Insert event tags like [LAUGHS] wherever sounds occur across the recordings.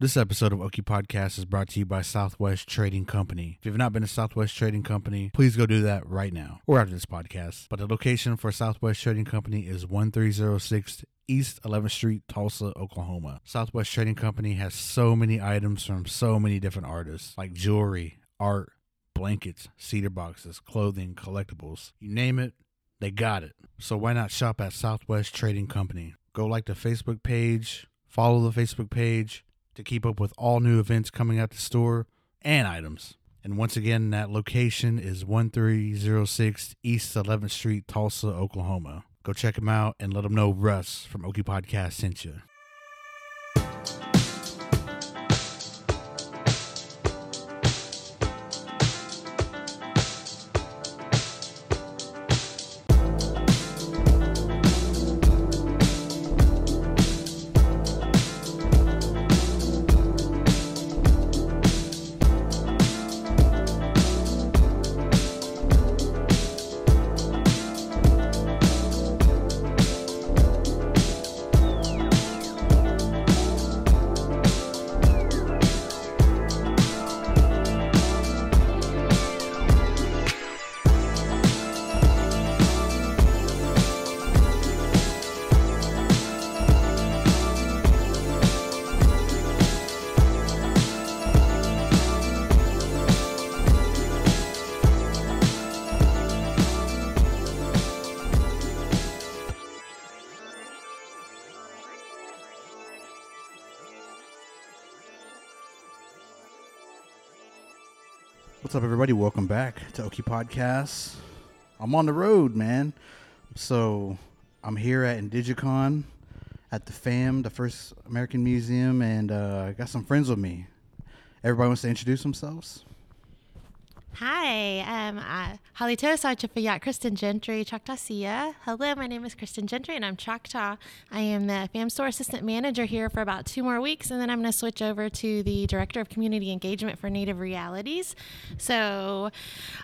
This episode of Okie Podcast is brought to you by Southwest Trading Company. If you've not been to Southwest Trading Company, please go do that right now or after this podcast. But the location for Southwest Trading Company is 1306 East 11th Street, Tulsa, Oklahoma. Southwest Trading Company has so many items from so many different artists like jewelry, art, blankets, cedar boxes, clothing, collectibles. You name it, they got it. So why not shop at Southwest Trading Company? Go like the Facebook page, follow the Facebook page to keep up with all new events coming out the store and items. And once again, that location is 1306 East 11th Street, Tulsa, Oklahoma. Go check them out and let them know Russ from Okie Podcast sent you. To Okie Podcasts. I'm on the road, man. So I'm here at Indigicon at the FAM, the First American Museum, and uh, I got some friends with me. Everybody wants to introduce themselves. Hi, um, uh, Halito Sarchafayat Kristin Gentry, Choctaw Sia. Hello, my name is Kristin Gentry and I'm Choctaw. I am the FAM Store Assistant Manager here for about two more weeks, and then I'm going to switch over to the Director of Community Engagement for Native Realities. So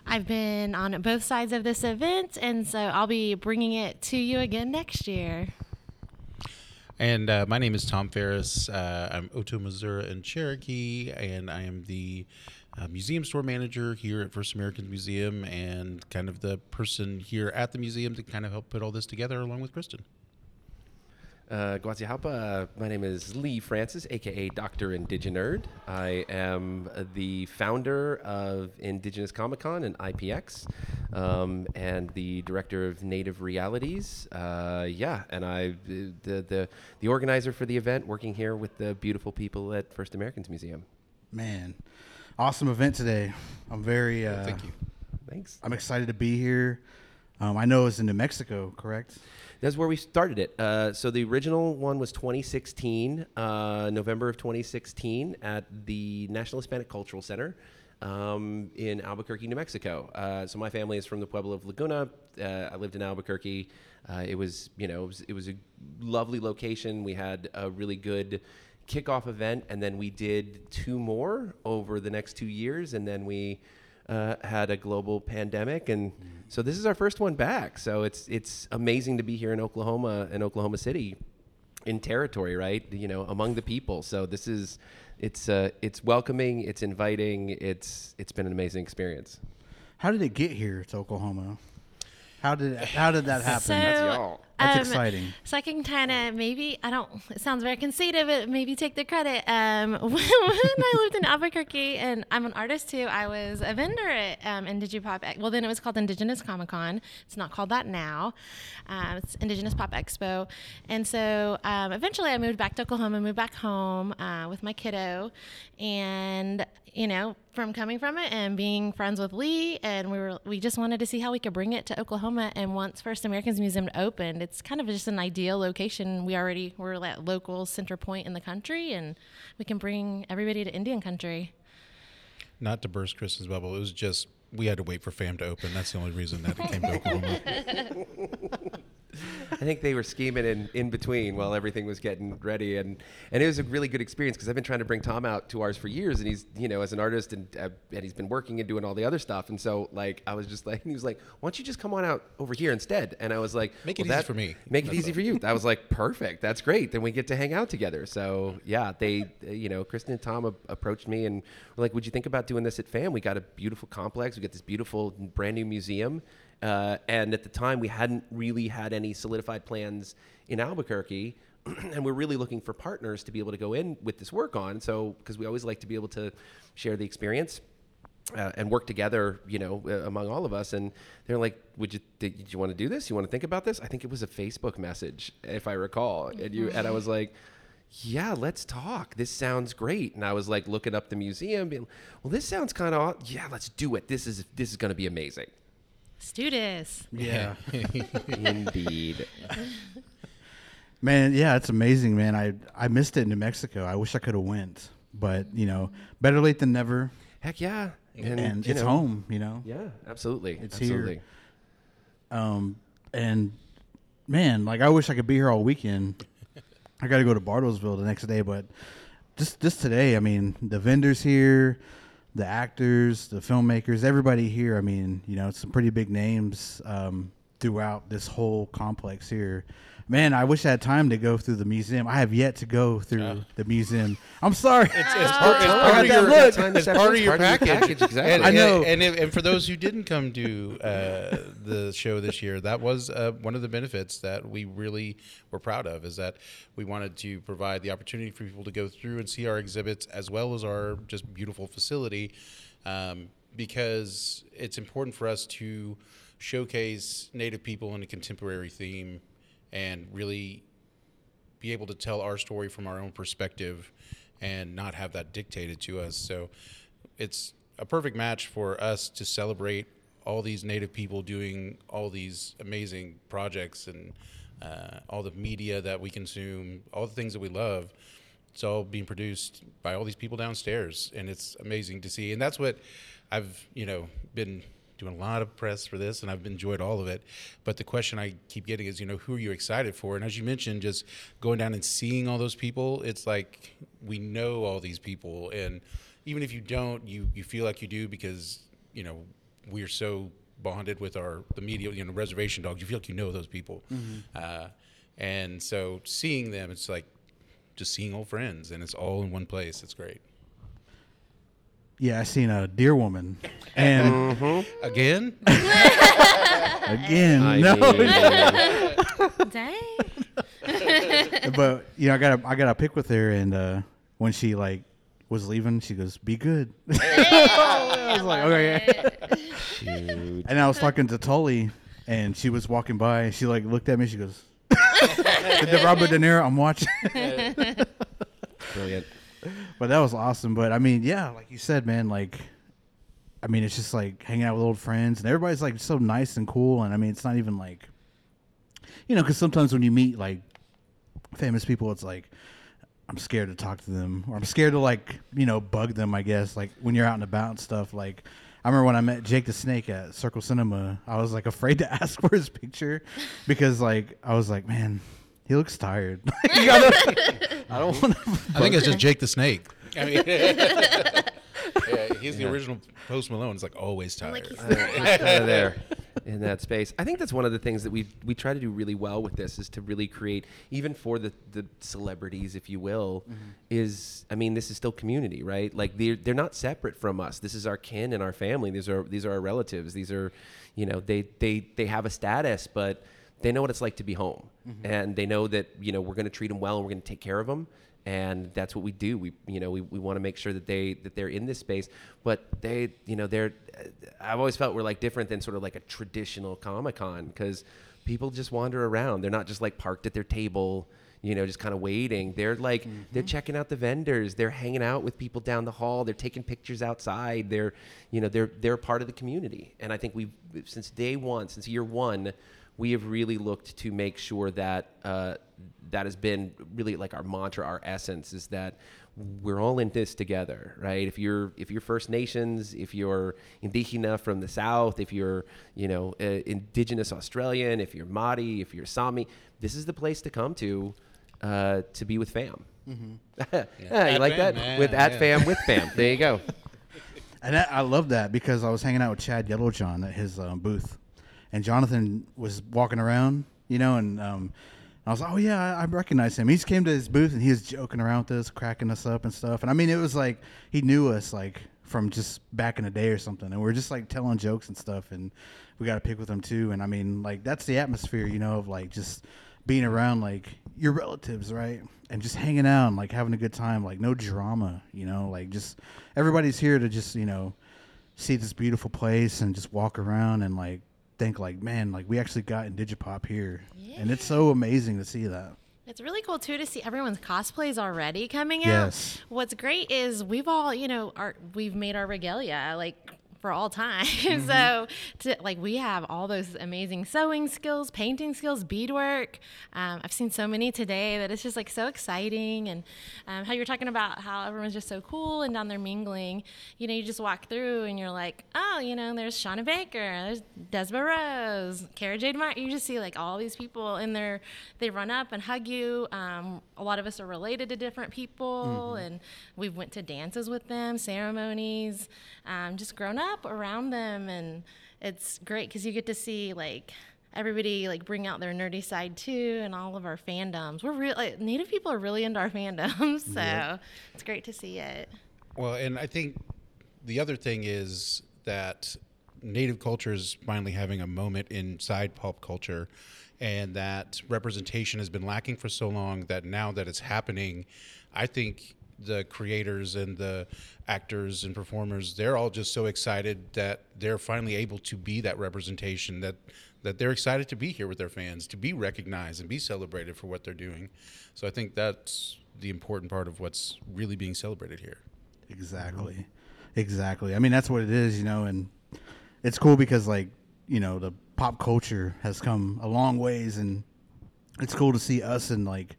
I've been on both sides of this event, and so I'll be bringing it to you again next year. And uh, my name is Tom Farris. Uh, I'm Oto Missouri and Cherokee, and I am the museum store manager here at First American Museum, and kind of the person here at the museum to kind of help put all this together along with Kristin. Uh, Guazihalpa, my name is Lee Francis, aka Dr. IndigiNerd. I am the founder of Indigenous Comic Con and IPX, um, and the director of Native Realities. Uh, yeah, and I the, the the organizer for the event, working here with the beautiful people at First Americans Museum. Man, awesome event today. I'm very. Uh, Thank you. Thanks. I'm excited to be here. Um, I know it's in New Mexico, correct? That's where we started it. Uh, so the original one was 2016, uh, November of 2016, at the National Hispanic Cultural Center um, in Albuquerque, New Mexico. Uh, so my family is from the Pueblo of Laguna. Uh, I lived in Albuquerque. Uh, it was, you know, it was, it was a lovely location. We had a really good kickoff event, and then we did two more over the next two years, and then we uh, had a global pandemic, and so this is our first one back. So it's it's amazing to be here in Oklahoma, in Oklahoma City, in territory, right? You know, among the people. So this is it's uh, it's welcoming, it's inviting, it's it's been an amazing experience. How did it get here to Oklahoma? How did how did that happen? So, That's y'all. That's um, exciting. So I can kind of maybe I don't. It sounds very conceited, but maybe take the credit. Um, [LAUGHS] when I lived in Albuquerque, and I'm an artist too, I was a vendor at um, Indigipop. Well, then it was called Indigenous Comic Con. It's not called that now. Um, it's Indigenous Pop Expo. And so um, eventually, I moved back to Oklahoma, moved back home uh, with my kiddo, and you know, from coming from it and being friends with Lee, and we were we just wanted to see how we could bring it to Oklahoma. And once First Americans Museum opened, it's kind of just an ideal location. We already were at local center point in the country, and we can bring everybody to Indian country. Not to burst Kristin's bubble, it was just we had to wait for FAM to open. That's the only reason that it came to [LAUGHS] Oklahoma. [LAUGHS] [LAUGHS] I think they were scheming in, in between while everything was getting ready, and and it was a really good experience because I've been trying to bring Tom out to ours for years, and he's you know as an artist and uh, and he's been working and doing all the other stuff, and so like I was just like [LAUGHS] he was like, why don't you just come on out over here instead? And I was like, Make it well, easy for me. Make it easy for you. [LAUGHS] I was like, perfect, that's great. Then we get to hang out together. So yeah, they you know Kristin and Tom a- approached me and were like, would you think about doing this at FAM? We got a beautiful complex, we got this beautiful brand new museum. Uh, and at the time, we hadn't really had any solidified plans in Albuquerque, [CLEARS THROAT] and we're really looking for partners to be able to go in with this work on. So, because we always like to be able to share the experience. Uh, and work together, you know, uh, among all of us. And they're like, "Would you? Did, did you want to do this? You want to think about this?" I think it was a Facebook message, if I recall. And you and I was like, "Yeah, let's talk. This sounds great." And I was like looking up the museum, being, "Well, this sounds kind of yeah. Let's do it. This is this is going to be amazing." Let's do this. Yeah. [LAUGHS] Indeed. [LAUGHS] Man, yeah, it's amazing, man. I I missed it in New Mexico. I wish I could have went, but you know, better late than never. Heck yeah. And, you it's know, home, you know. Yeah, absolutely. It's here. absolutely. Um, and man, like I wish I could be here all weekend. I got to go to Bartlesville the next day, but just just today, I mean, the vendors here, the actors, the filmmakers, everybody here. I mean, you know, it's some pretty big names um, throughout this whole complex here. Man, I wish I had time to go through the museum. I have yet to go through the museum. I'm sorry. It's, it's part, it's I part of your, it's part sessions, of your part of your package. package, exactly. And, I know. And, and, and for those who didn't come to uh, the show this year, that was uh, one of the benefits that we really were proud of. Is that we wanted to provide the opportunity for people to go through and see our exhibits as well as our just beautiful facility, um, because it's important for us to showcase Native people in a contemporary theme and really be able to tell our story from our own perspective and not have that dictated to us. So it's a perfect match for us to celebrate all these native people doing all these amazing projects and uh, all the media that we consume, all the things that we love. It's all being produced by all these people downstairs, and it's amazing to see. And that's what I've, you know, been doing a lot of press for this, and I've enjoyed all of it. But the question I keep getting is, you know, who are you excited for? And as you mentioned, just going down and seeing all those people, it's like we know all these people, and even if you don't, you you feel like you do because you know we're so bonded with our the media, you know, reservation dogs. You feel like you know those people, uh, and so seeing them, it's like just seeing old friends, and it's all in one place. It's great. Yeah, I seen a deer woman, and Again, [LAUGHS] again, I no, mean, Dang. [LAUGHS] but you know, I got a, I got a pic with her, and uh, when she like was leaving, she goes, "Be good." [LAUGHS] I was like, okay. shoot. And I was talking to Tully, and she was walking by, and she like looked at me. She goes, "The Robert De Niro, I'm watching." Brilliant. But that was awesome. But I mean, yeah, like you said, man, like. I mean, it's just like hanging out with old friends, and everybody's like so nice and cool. And I mean, it's not even like, you know, because sometimes when you meet like famous people, it's like I'm scared to talk to them, or I'm scared to like you know bug them. I guess like when you're out and about and stuff. Like I remember when I met Jake the Snake at Circle Cinema, I was like afraid to [LAUGHS] ask for his picture because like I was like, man, he looks tired. [LAUGHS] [LAUGHS] You gotta- I don't want to. [LAUGHS] I think it's just Jake the Snake. I mean, yeah, he's the original Post Malone. It's like always tired. Like he's Uh, just kind of there in that space. I think that's one of the things that we we try to do really well with this is to really create, even for the the celebrities, if you will, is I mean this is still community, right? Like they're they're not separate from us. This is our kin and our family. These are these are our relatives. These are, you know, they they they have a status, but they know what it's like to be home, mm-hmm. and they know that you know we're going to treat them well and we're going to take care of them and that's what we do. We you know we, we want to make sure that they that they're in this space. But they you know they're i've always felt we're like different than sort of like a traditional comic-con because people just wander around. They're not just like parked at their table you know just kind of waiting. They're like they're mm-hmm. checking out the vendors. They're hanging out with people down the hall. They're taking pictures outside. They're you know they're they're part of the community. And i think we've since day one since year one we have really looked to make sure that uh, that has been really like our mantra, our essence is that we're all in this together, right? If you're if you're First Nations, if you're Indigena from the South, if you're you know uh, Indigenous Australian, if you're Māori, if you're Sami, this is the place to come to uh, to be with fam. [LAUGHS] yeah, you like fam, that yeah, with at yeah. fam with fam. There you go. [LAUGHS] And I, I love that because I was hanging out with Chad Yellowjohn at his um, booth, and Jonathan was walking around, you know, and um, I was like, oh yeah, I, I recognize him. He just came to his booth and he was joking around with us, cracking us up and stuff. And I mean, it was like he knew us like from just back in the day or something, and we are just like telling jokes and stuff. And we got to pick with him too. And I mean, like that's the atmosphere, you know, of like just being around like your relatives, right? And just hanging out and like having a good time, like no drama, you know, like just everybody's here to just, you know, see this beautiful place and just walk around and like think like, man, like we actually got Indigipop here. And it's so amazing to see that. It's really cool too to see everyone's cosplays already coming out. Yes. What's great is we've all, you know, our we've made our regalia like for all time. [LAUGHS] Mm-hmm. so to, like we have all those amazing sewing skills, painting skills, beadwork. Um, I've seen so many today that it's just like so exciting. And um, how you're talking about how everyone's just so cool and down there mingling. You know, you just walk through and you're like, oh, you know, there's Shauna Baker, there's Desma Rose, Kara Jade Martin. You just see like all these people in there. They run up and hug you. Um, a lot of us are related to different people, and we've went to dances with them, ceremonies, um, just grown up around them, and it's great because you get to see like everybody like bring out their nerdy side too, and all of our fandoms. We're really like, Native people are really into our [LAUGHS] fandoms, so it's great to see it. Well, and I think the other thing is that native culture is finally having a moment inside pop culture, and that representation has been lacking for so long that now that it's happening, I think the creators and the actors and performers they're all just so excited that they're finally able to be that representation that that they're excited to be here with their fans to be recognized and be celebrated for what they're doing so i think that's the important part of what's really being celebrated here Exactly. Exactly. I mean, that's what it is, you know, and it's cool because, like, you know, the pop culture has come a long ways, and it's cool to see us in, like,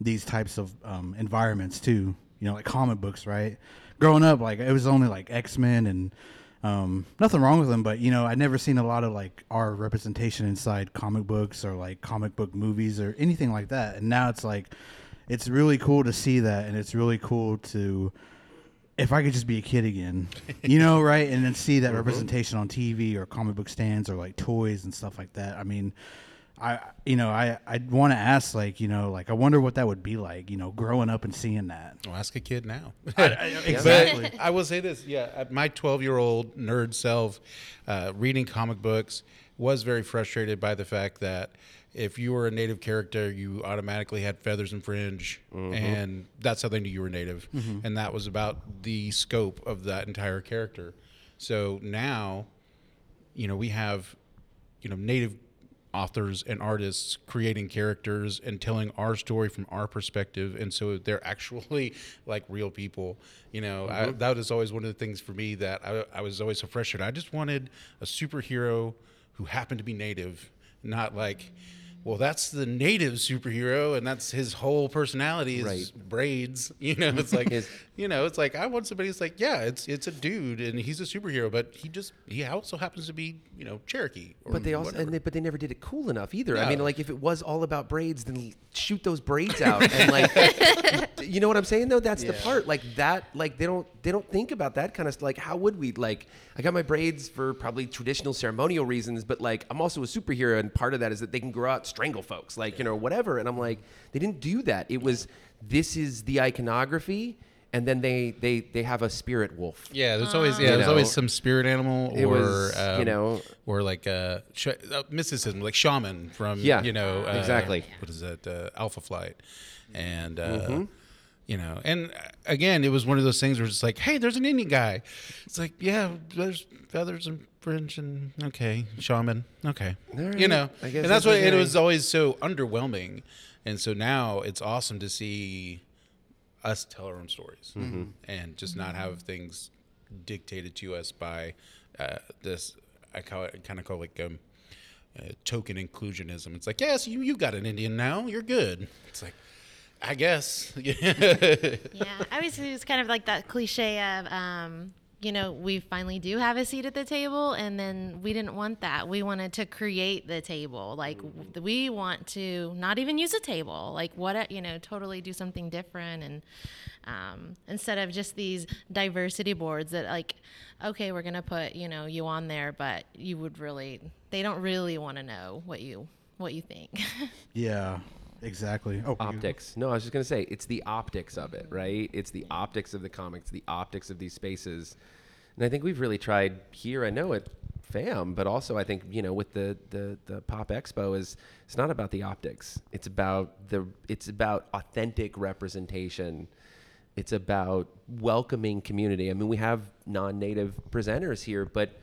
these types of um, environments, too. You know, like comic books, right? Growing up, like, it was only, like, X Men and um, nothing wrong with them, but, you know, I'd never seen a lot of, like, our representation inside comic books or, like, comic book movies or anything like that. And now it's, like, it's really cool to see that, and it's really cool to if I could just be a kid again, [LAUGHS] you know, right, and then see that representation on TV or comic book stands or like toys and stuff like that. I mean, I you know I I want to ask like you know like I wonder what that would be like you know growing up and seeing that. well ask a kid now [LAUGHS] [LAUGHS] exactly. I will say this: yeah, uh, my 12-year-old nerd self, uh, reading comic books, was very frustrated by the fact that if you were a native character, you automatically had feathers and fringe, and that's how they knew you were native, and that was about the scope of that entire character. So now, you know, we have, you know, native authors and artists creating characters and telling our story from our perspective and so they're actually [LAUGHS] like real people you know? I, mm-hmm. that was always one of the things for me that I, I was always so frustrated. I just wanted a superhero who happened to be native not like well that's the native superhero and that's his whole personality is Right. braids [LAUGHS] you know it's like His- you know it's like i want somebody who's like yeah it's it's a dude and he's a superhero but he just he also happens to be you know cherokee or But they also, and they, but they never did it cool enough either. I mean, like if it was all about braids, then shoot those braids [LAUGHS] out and like, you know what I'm saying? Though that's the part. Like that, like they don't they don't think about that kind of. Like how would we? Like I got my braids for probably traditional ceremonial reasons, but like I'm also a superhero, and part of that is that they can grow out, strangle folks, like you know whatever. And I'm like, they didn't do that. It was this is the iconography. And then they, they, they have a spirit wolf. Yeah, there's always yeah, You there's always some spirit animal or it was, you um, know- or like uh, sh- uh mysticism, like shaman from Yeah, you know uh, exactly. what is that uh, Alpha Flight, and uh, Mm-hmm. You know, and uh, again, it was one of those things where it's like, hey, there's an Indian guy. It's like, yeah, there's feathers and fringe and okay, shaman, okay, All you know, I guess and that's that's what it was always so underwhelming, and so now it's awesome to see us tell our own stories Mm-hmm. and just not have things dictated to us by uh, this. I call it kind of call it like um, uh, token inclusionism. It's like, yes, you you got an Indian now, you're good. It's like, I guess. [LAUGHS] yeah, I always it was kind of like that cliche of, um, you know, we finally do have a seat at the table, and then we didn't want that. We wanted to create the table. Like we want to not even use a table. Like what you know, totally do something different, and um, instead of just these diversity boards that like, okay, we're gonna put you know you on there, but you would really they don't really want to know what you what you think. [LAUGHS] Yeah, exactly. Oh, optics. No, I was just gonna say it's the optics of it, right? It's the optics of the comics, the optics of these spaces, and I think we've really tried here. I know at FAM, but also I think you know with the the the Pop Expo is it's not about the optics. It's about the it's about authentic representation. It's about welcoming community. I mean, we have non-native presenters here, but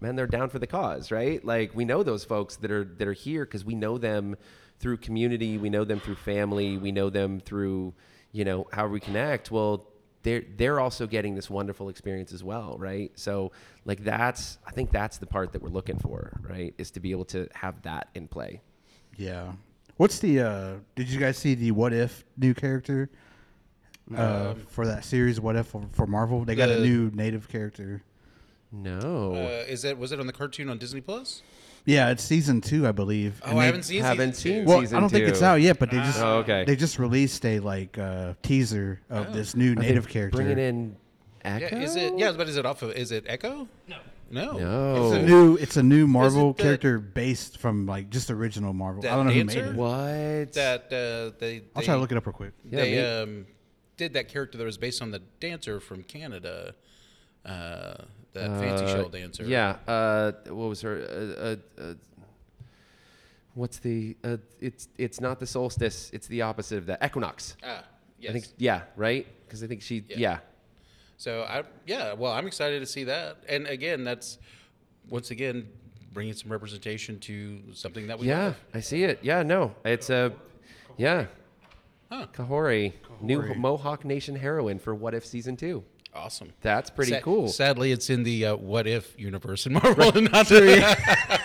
man, they're down for the cause, right? Like we know those folks that are that are here because we know them through community, we know them through family, we know them through, you know, how we connect. Well, they're they're also getting this wonderful experience as well, right? So like that's I think that's the part that we're looking for, right? Is to be able to have that in play. Yeah. What's the? uh Did you guys see the What If new character? Uh, for that series, What If for, for Marvel, they got a new native character. No. Uh, is it was it on the cartoon on Disney Plus? Yeah, it's season two, I believe. Oh, and I they- haven't seen. haven't season seen. Well, season I don't think it's out yet, but they just Oh, okay. they just released a like uh, teaser of this new Are they native character. Bringing in Echo. Yeah, is it? Yeah, but is it off of? Is it Echo? No. No. No. It's a new it's a new Marvel the- character based from like just original Marvel. That I don't know dancer? who made it. What? That uh, they. I'll try to look it up real quick. Yeah, they um, did that character that was based on the dancer from Canada, uh, that fancy Uh, shell dancer. Yeah. Uh, what was her? Uh, uh, uh, what's the? Uh, it's it's not the solstice. It's the opposite of that. Equinox. Ah, yes. I think. Yeah. Right. Because I think she. Yeah. Yeah. So I yeah, well, I'm excited to see that. And again, that's once again bringing some representation to something that we Yeah. love. I see it. Yeah. No. It's a. yeah. Huh. Kahhori, new Mohawk Nation heroine for What If season two. Awesome. That's pretty Sa- cool. Sadly, it's in the uh, what if universe in Marvel, and not the.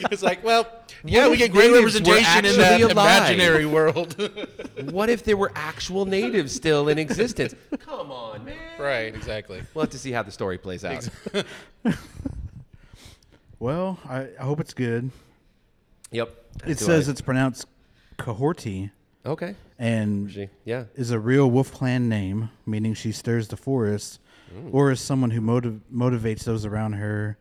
[LAUGHS] it's like, well, yeah, we get great representation in that alive? imaginary world. [LAUGHS] what if there were actual natives still in existence? [LAUGHS] Come on, man. right. Exactly. We'll have to see how the story plays out. Well, I, I hope it's good. Yep. It says I- it's pronounced Cohorty okay. and She, yeah. is a real Wolf Clan name, meaning she stirs the forest, or is someone who motiv- motivates those around her.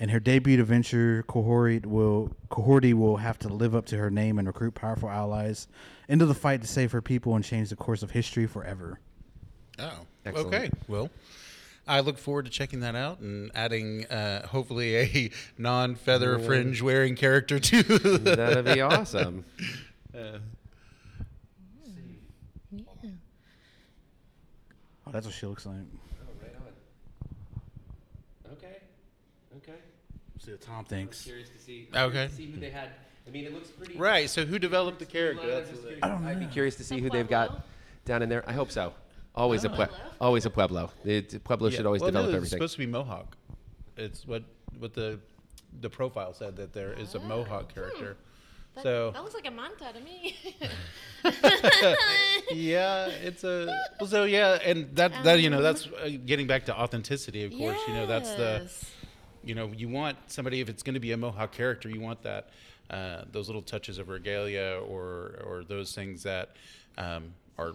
In her debut adventure, Cohorty will Cohorty will have to live up to her name and recruit powerful allies into the fight to save her people and change the course of history forever. Oh, Excellent. okay. Well, I look forward to checking that out and adding, uh, hopefully, a non-feather fringe wearing character to. That'd be [LAUGHS] awesome. Oh, that's what she looks like. Oh, right on. Okay. Okay. See what Tom thinks. Curious to see. Okay. curious to see who they had. I mean, it looks pretty. right. So, who developed the character? That's I don't know. I'd be curious to see who they've got down in there. I hope so. Always a oh, Pueblo. Always a Pueblo. It, Pueblo should always well, develop no, everything. It's supposed to be Mohawk. It's what what the the profile said that there is a oh. Mohawk character. That, So that looks like a manta to me. [LAUGHS] yeah, it's a well, so yeah, and that that you know that's uh, getting back to authenticity. Of course, you know that's the you know you want somebody if it's going to be a Mohawk character, you want that uh, those little touches of regalia or or those things that um, are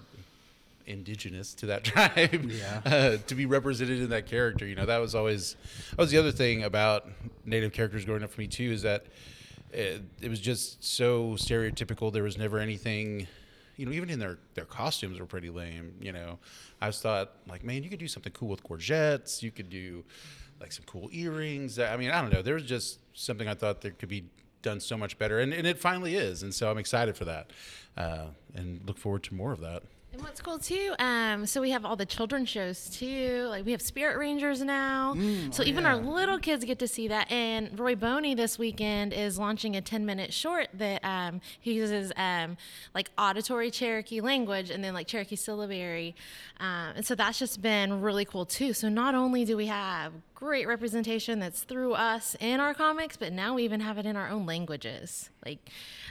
indigenous to that [LAUGHS] tribe Yeah. uh, to be represented in that character. You know that was always that was the other thing about native characters growing up for me too is that it, it was just so stereotypical. There was never anything. You know, even in their, their costumes were pretty lame. You know, I thought like, man, you could do something cool with gorgets. You could do like some cool earrings. I mean, I don't know. There was just something I thought that could be done so much better, and, and it finally is. And so I'm excited for that, uh, and look forward to more of that. And what's cool too, um, so we have all the children's shows too. Like we have Spirit Rangers now. so even our little kids get to see that. And Roy Boney this weekend is launching a 10 minute short that um, he uses um, like auditory Cherokee language and then like Cherokee syllabary. Um, and so that's just been really cool too. So not only do we have great representation that's through us in our comics, but now we even have it in our own languages. Like,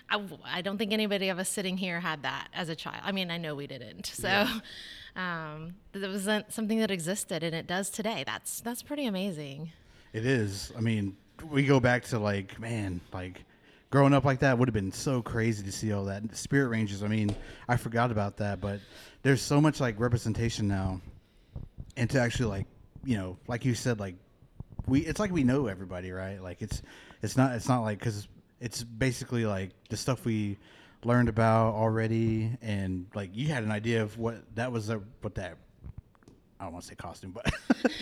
I, I don't think anybody of us sitting here had that as a child. I mean, I know we didn't. So, [LAUGHS] um, it wasn't something that existed, and it does today. That's that's pretty amazing. It is. I mean, we go back to like, man, like growing up like that would have been so crazy to see all that. Spirit Rangers, I mean, I forgot about that, but there's so much like representation now. And to actually like, you know, like you said, like we, it's like we know everybody, right? Like it's, it's not, it's not like, cause it's basically like the stuff we learned about already. And like you had an idea of what that was, a, what that I don't want to say costume, but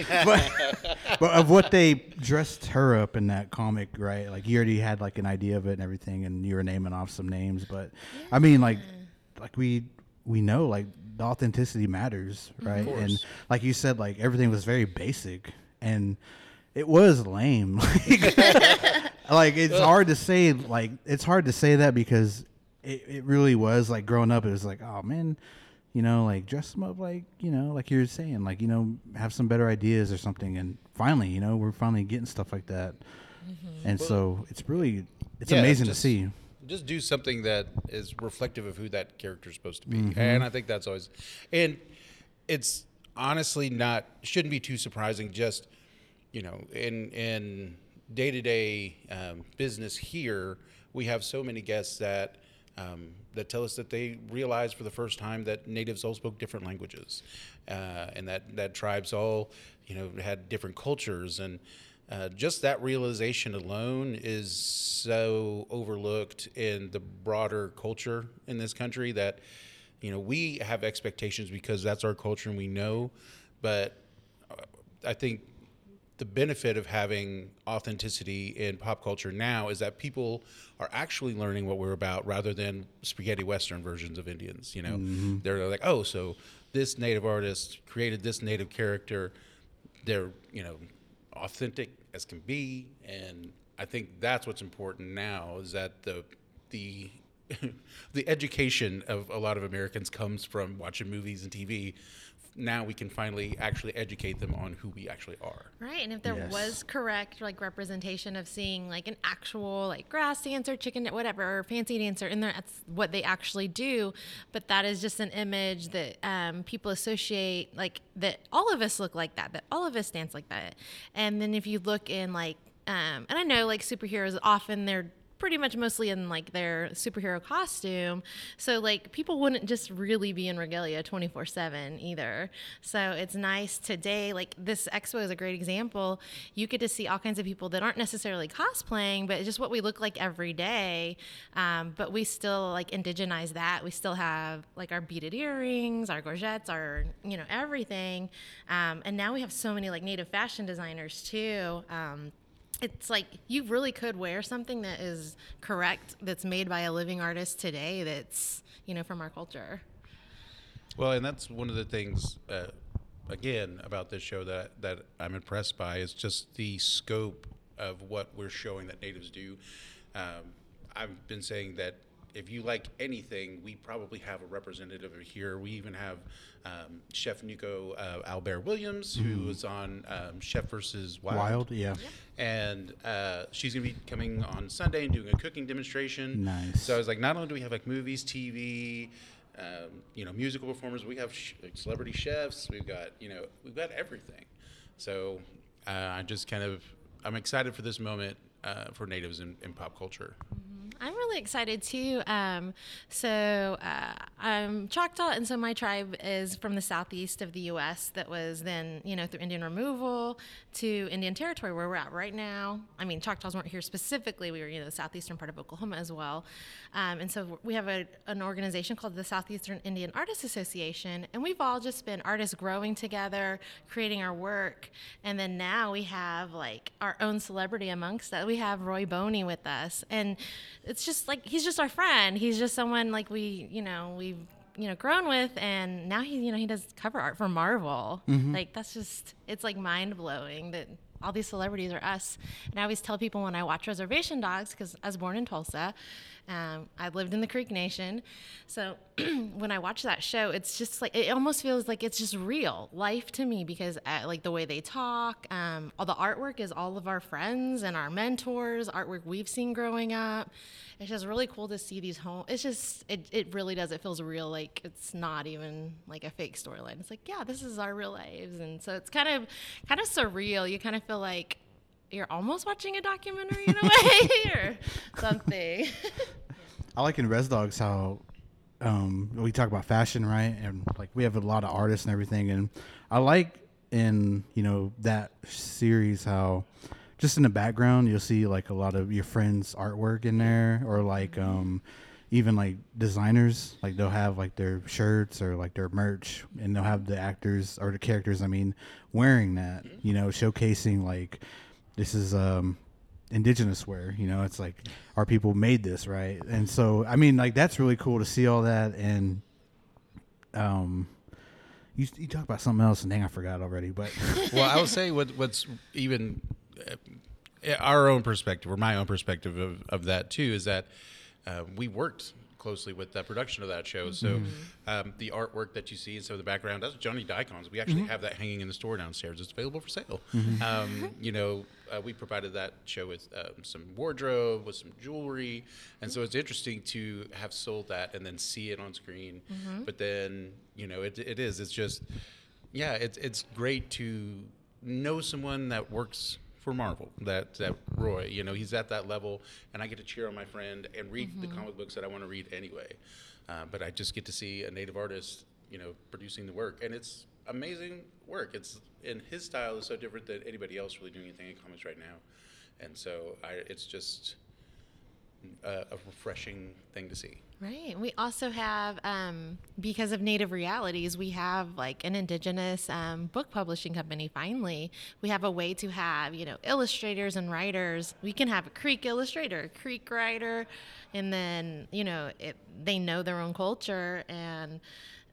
[LAUGHS] but, but of what they dressed her up in that comic, right? Like you already had like an idea of it and everything, and you were naming off some names. But I mean, like like we we know like the authenticity matters, mm-hmm. right? And like you said, like everything was very basic, and it was lame. [LAUGHS] like, [LAUGHS] like it's hard to say. Like it's hard to say that because it, it really was like growing up. It was like, oh man you know, like dress them up like, you know, like you're saying, like, you know, have some better ideas or something. And finally, you know, we're finally getting stuff like that. And so it's really, it's Yeah, amazing just- to see. Just do something that is reflective of who that character is supposed to be, Mm-hmm. and I think that's always, and it's honestly not shouldn't be too surprising. Just you know, in in day to day business here, we have so many guests that. Um, that tell us that they realized for the first time that natives all spoke different languages, uh, and that that tribes all, you know, had different cultures, and uh, just that realization alone is so overlooked in the broader culture in this country that, you know, we have expectations because that's our culture and we know, but uh, I think the benefit of having authenticity in pop culture now is that people are actually learning what we're about rather than spaghetti western versions of Indians. You know, mm-hmm. they're like, oh, so this native artist created this native character. They're you know authentic as can be, and I think that's what's important now is that the the [LAUGHS] the education of a lot of Americans comes from watching movies and TV. Now we can finally actually educate them on who we actually are. Right, and if there Yes. was correct like representation of seeing like an actual like grass dancer, chicken, whatever, or fancy dancer in there, that's what they actually do. But that is just an image that um, people associate like that. All of us look like that. That all of us dance like that. And then if you look in like, um, and I know like superheroes often they're pretty much mostly in like their superhero costume. So like people wouldn't just really be in regalia 24/7 either. So it's nice today like this expo is a great example. You get to see all kinds of people that aren't necessarily cosplaying, but just what we look like every day. Um, but we still like indigenize that. We still have like our beaded earrings, our gorgets, our you know everything. Um, and now we have so many like native fashion designers too. Um, it's like you really could wear something that is correct that's made by a living artist today that's you know from our culture Well, and that's one of the things, uh, again, about this show that that I'm impressed by is just the scope of what we're showing that natives do. Um, I've been saying that if you like anything, we probably have a representative here. We even have um, Chef Nico uh, Albert Williams, who was on um, Chef versus Wild. Wild, yeah. and uh, she's gonna be coming on Sunday and doing a cooking demonstration. Nice. So I was like, not only do we have like movies, TV, um, you know, musical performers, we have sh- like celebrity chefs. We've got you know, we've got everything. So uh, I just kind of I'm excited for this moment uh, for natives in, in pop culture. I'm really excited too. Um, so uh, I'm Choctaw, and so my tribe is from the southeast of the U.S. That was then, you know, through Indian removal to Indian Territory, where we're at right now. I mean, Choctaws weren't here specifically; we were, you know, the southeastern part of Oklahoma as well. Um, and so we have a, an organization called the Southeastern Indian Artists Association, and we've all just been artists growing together, creating our work, and then now we have like our own celebrity amongst that. We have Roy Boney with us, and it's just like he's just our friend. He's just someone like we, you know, we've you know grown with, and now he, you know, he does cover art for Marvel. Mm-hmm. Like that's just it's like mind blowing that all these celebrities are us. And I always tell people when I watch Reservation Dogs, because I was born in Tulsa, um, I lived in the Creek Nation. So [CLEARS THROAT] when I watch that show, it's just like, it almost feels like it's just real life to me because uh, like the way they talk, um, all the artwork is all of our friends and our mentors, artwork we've seen growing up. It's just really cool to see these home. It's just, it, it really does. It feels real. Like it's not even like a fake storyline. It's like, yeah, this is our real lives. And so it's kind of, kind of surreal. You kind of feel like, you're almost watching a documentary in a way [LAUGHS] or something. [LAUGHS] I like in Res Dogs how um, we talk about fashion, right? And like we have a lot of artists and everything, and I like in you know that series how just in the background you'll see like a lot of your friends' artwork in there, or like um, even like designers, like they'll have like their shirts or like their merch, and they'll have the actors or the characters, I mean, wearing that, you know, showcasing like this is um indigenous wear you know it's like our people made this right? And so i mean like that's really cool to see all that and um you, you talk about something else and dang i forgot already but [LAUGHS] well, I will say what, what's even uh, our own perspective or my own perspective of, of that too is that uh, we worked closely with the production of that show. So um, the artwork that you see in some of the background, that's Johnnie Diacon's. We actually have that hanging in the store downstairs. It's available for sale. Um, you know, uh, we provided that show with um, some wardrobe, with some jewelry, and so it's interesting to have sold that and then see it on screen. But then, you know, it, it is. It's just, yeah, it's it's great to know someone that works for Marvel. That that Roy, you know, he's at that level, and I get to cheer on my friend and read the comic books that I want to read anyway. Uh, but I just get to see a native artist, you know, producing the work, and it's amazing work. It's and his style is so different than anybody else really doing anything in comics right now, and so I, it's just a, a refreshing thing to see. Right. We also have, um, because of Native Realities, we have like an Indigenous um, book publishing company. Finally, we have a way to have, you know, illustrators and writers. We can have a Creek illustrator, a Creek writer, and then, you know, it, they know their own culture and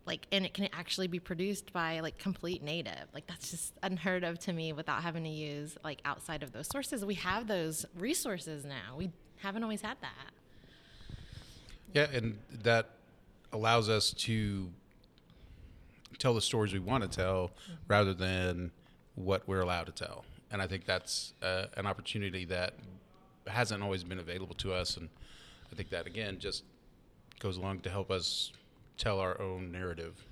like and it can actually be produced by like complete native like that's just unheard of to me without having to use like outside of those sources we have those resources now we haven't always had that Yeah, and that allows us to tell the stories we want to tell rather than what we're allowed to tell. And I think that's uh, an opportunity that hasn't always been available to us. And I think that, again, just goes along to help us tell our own narrative.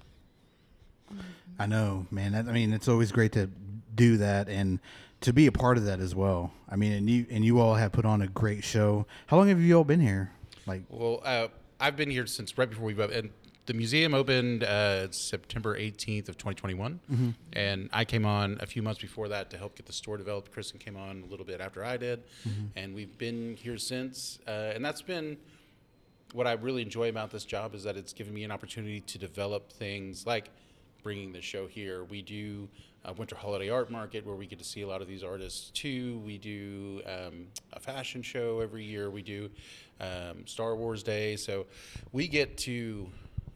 i know man i mean it's always great to do that and to be a part of that as well i mean and you and you all have put on a great show how long have you all been here like Well, uh, I've been here since right before we and the museum opened uh, September 18th of 2021, and I came on a few months before that to help get the store developed. Kristin came on a little bit after I did, and we've been here since. Uh, and that's been what I really enjoy about this job is that it's given me an opportunity to develop things like bringing the show here. We do a winter holiday art market where we get to see a lot of these artists too. We do um, a fashion show every year. We do um, Star Wars Day. So we get to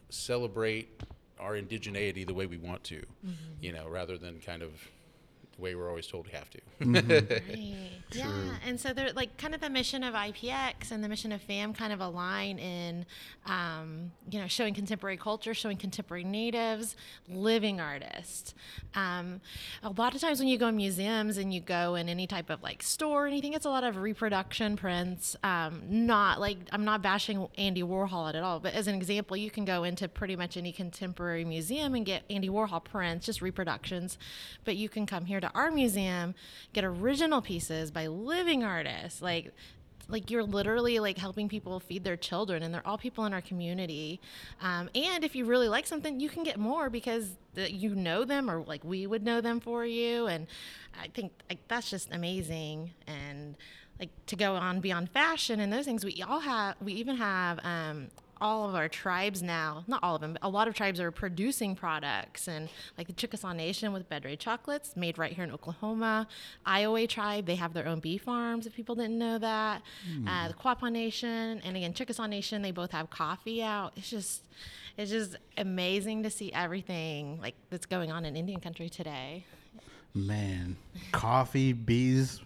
celebrate our indigeneity the way we want to, you know, rather than kind of the way we're always told we have to. Right. Yeah. And so they're like kind of the mission of IPX and the mission of FAM kind of align in, um, you know, showing contemporary culture, showing contemporary natives, living artists. Um, a lot of times when you go in museums and you go in any type of like store or anything, it's a lot of reproduction prints. Um, not like, I'm not bashing Andy Warhol at all, but as an example, you can go into pretty much any contemporary museum and get Andy Warhol prints, just reproductions. But you can come here to our museum, get original pieces by living artists. Like, like you're literally like helping people feed their children and they're all people in our community. Um, and if you really like something you can get more because the, you know them or like we would know them for you. And i think like that's just amazing. And like to go on beyond fashion and those things we all have we even have um, all of our tribes now, not all of them, but a lot of tribes are producing products. And like the Chickasaw Nation with Bedré chocolates made right here in Oklahoma. Iowa tribe, they have their own bee farms, if people didn't know that. Uh, the Quapaw Nation, and again, Chickasaw Nation, they both have coffee out. It's just, it's just amazing to see everything like that's going on in Indian country today. Man, coffee, bees.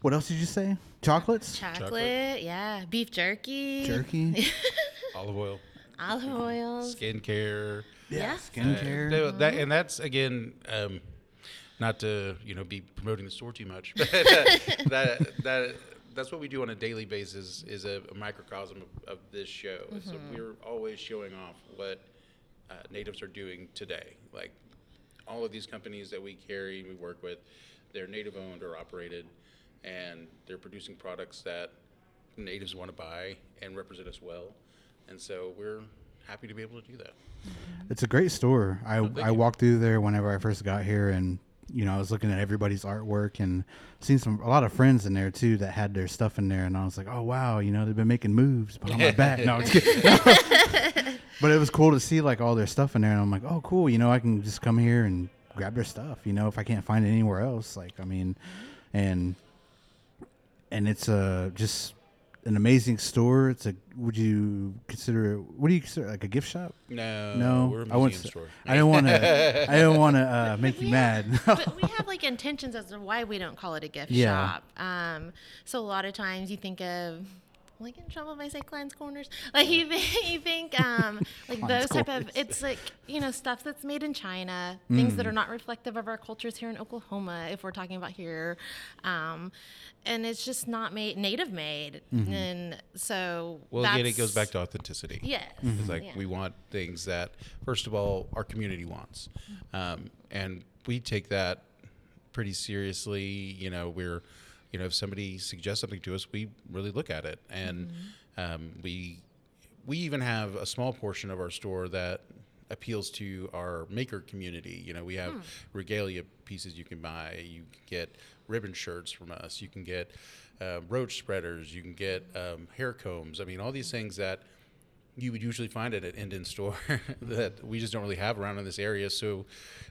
What else did you say? Chocolates, Chocolate, yeah, beef jerky, jerky, [LAUGHS] Olive oil, olive oils. skincare. Yeah. skincare. Uh, that- and that's again, um, not to you know be promoting the store too much, [LAUGHS] but that that that's what we do on a daily basis is a, a microcosm of, of this show. So we're always showing off what uh, natives are doing today. Like all of these companies that we carry, we work with, they're native owned or operated, and they're producing products that natives want to buy and represent us well. And so we're happy to be able to do that. It's a great store. I oh, thank I you. walked through there whenever I first got here, and you know I was looking at everybody's artwork and seen some a lot of friends in there too that had their stuff in there, and I was like, oh wow, you know they've been making moves behind my back. [LAUGHS] No, I'm just kidding. [LAUGHS] but it was cool to see like all their stuff in there, and I'm like, oh cool, you know I can just come here and grab their stuff. You know if I can't find it anywhere else, like I mean, and and it's uh just an amazing store. It's a would you consider it? What do you consider like a gift shop? No, No, we're a I want. museum store. I don't want to. [LAUGHS] I don't want to uh, make you We mad. have- [LAUGHS] but we have like [LAUGHS] intentions as to why we don't call it a gift Yeah. shop. Um, so a lot of times you think of like in trouble if I say Clines Corners. Like you think, you think um, [LAUGHS] like those type of it's like you know stuff that's made in China, things Mm. that are not reflective of our cultures here in Oklahoma. If we're talking about here, um, and it's just not made native made, Mm-hmm. and so Well, again, it goes back to authenticity. yes, It's like yeah. we want things that, first of all, our community wants, um, and we take that pretty seriously. You know, we're, you know, if somebody suggests something to us, we really look at it, and um, we, we even have a small portion of our store that appeals to our maker community. You know, we have regalia pieces you can buy. You can get ribbon shirts from us. You can get uh, roach spreaders. You can get um, hair combs. I mean, all these things that you would usually find at an Indian store [LAUGHS] that we just don't really have around in this area. So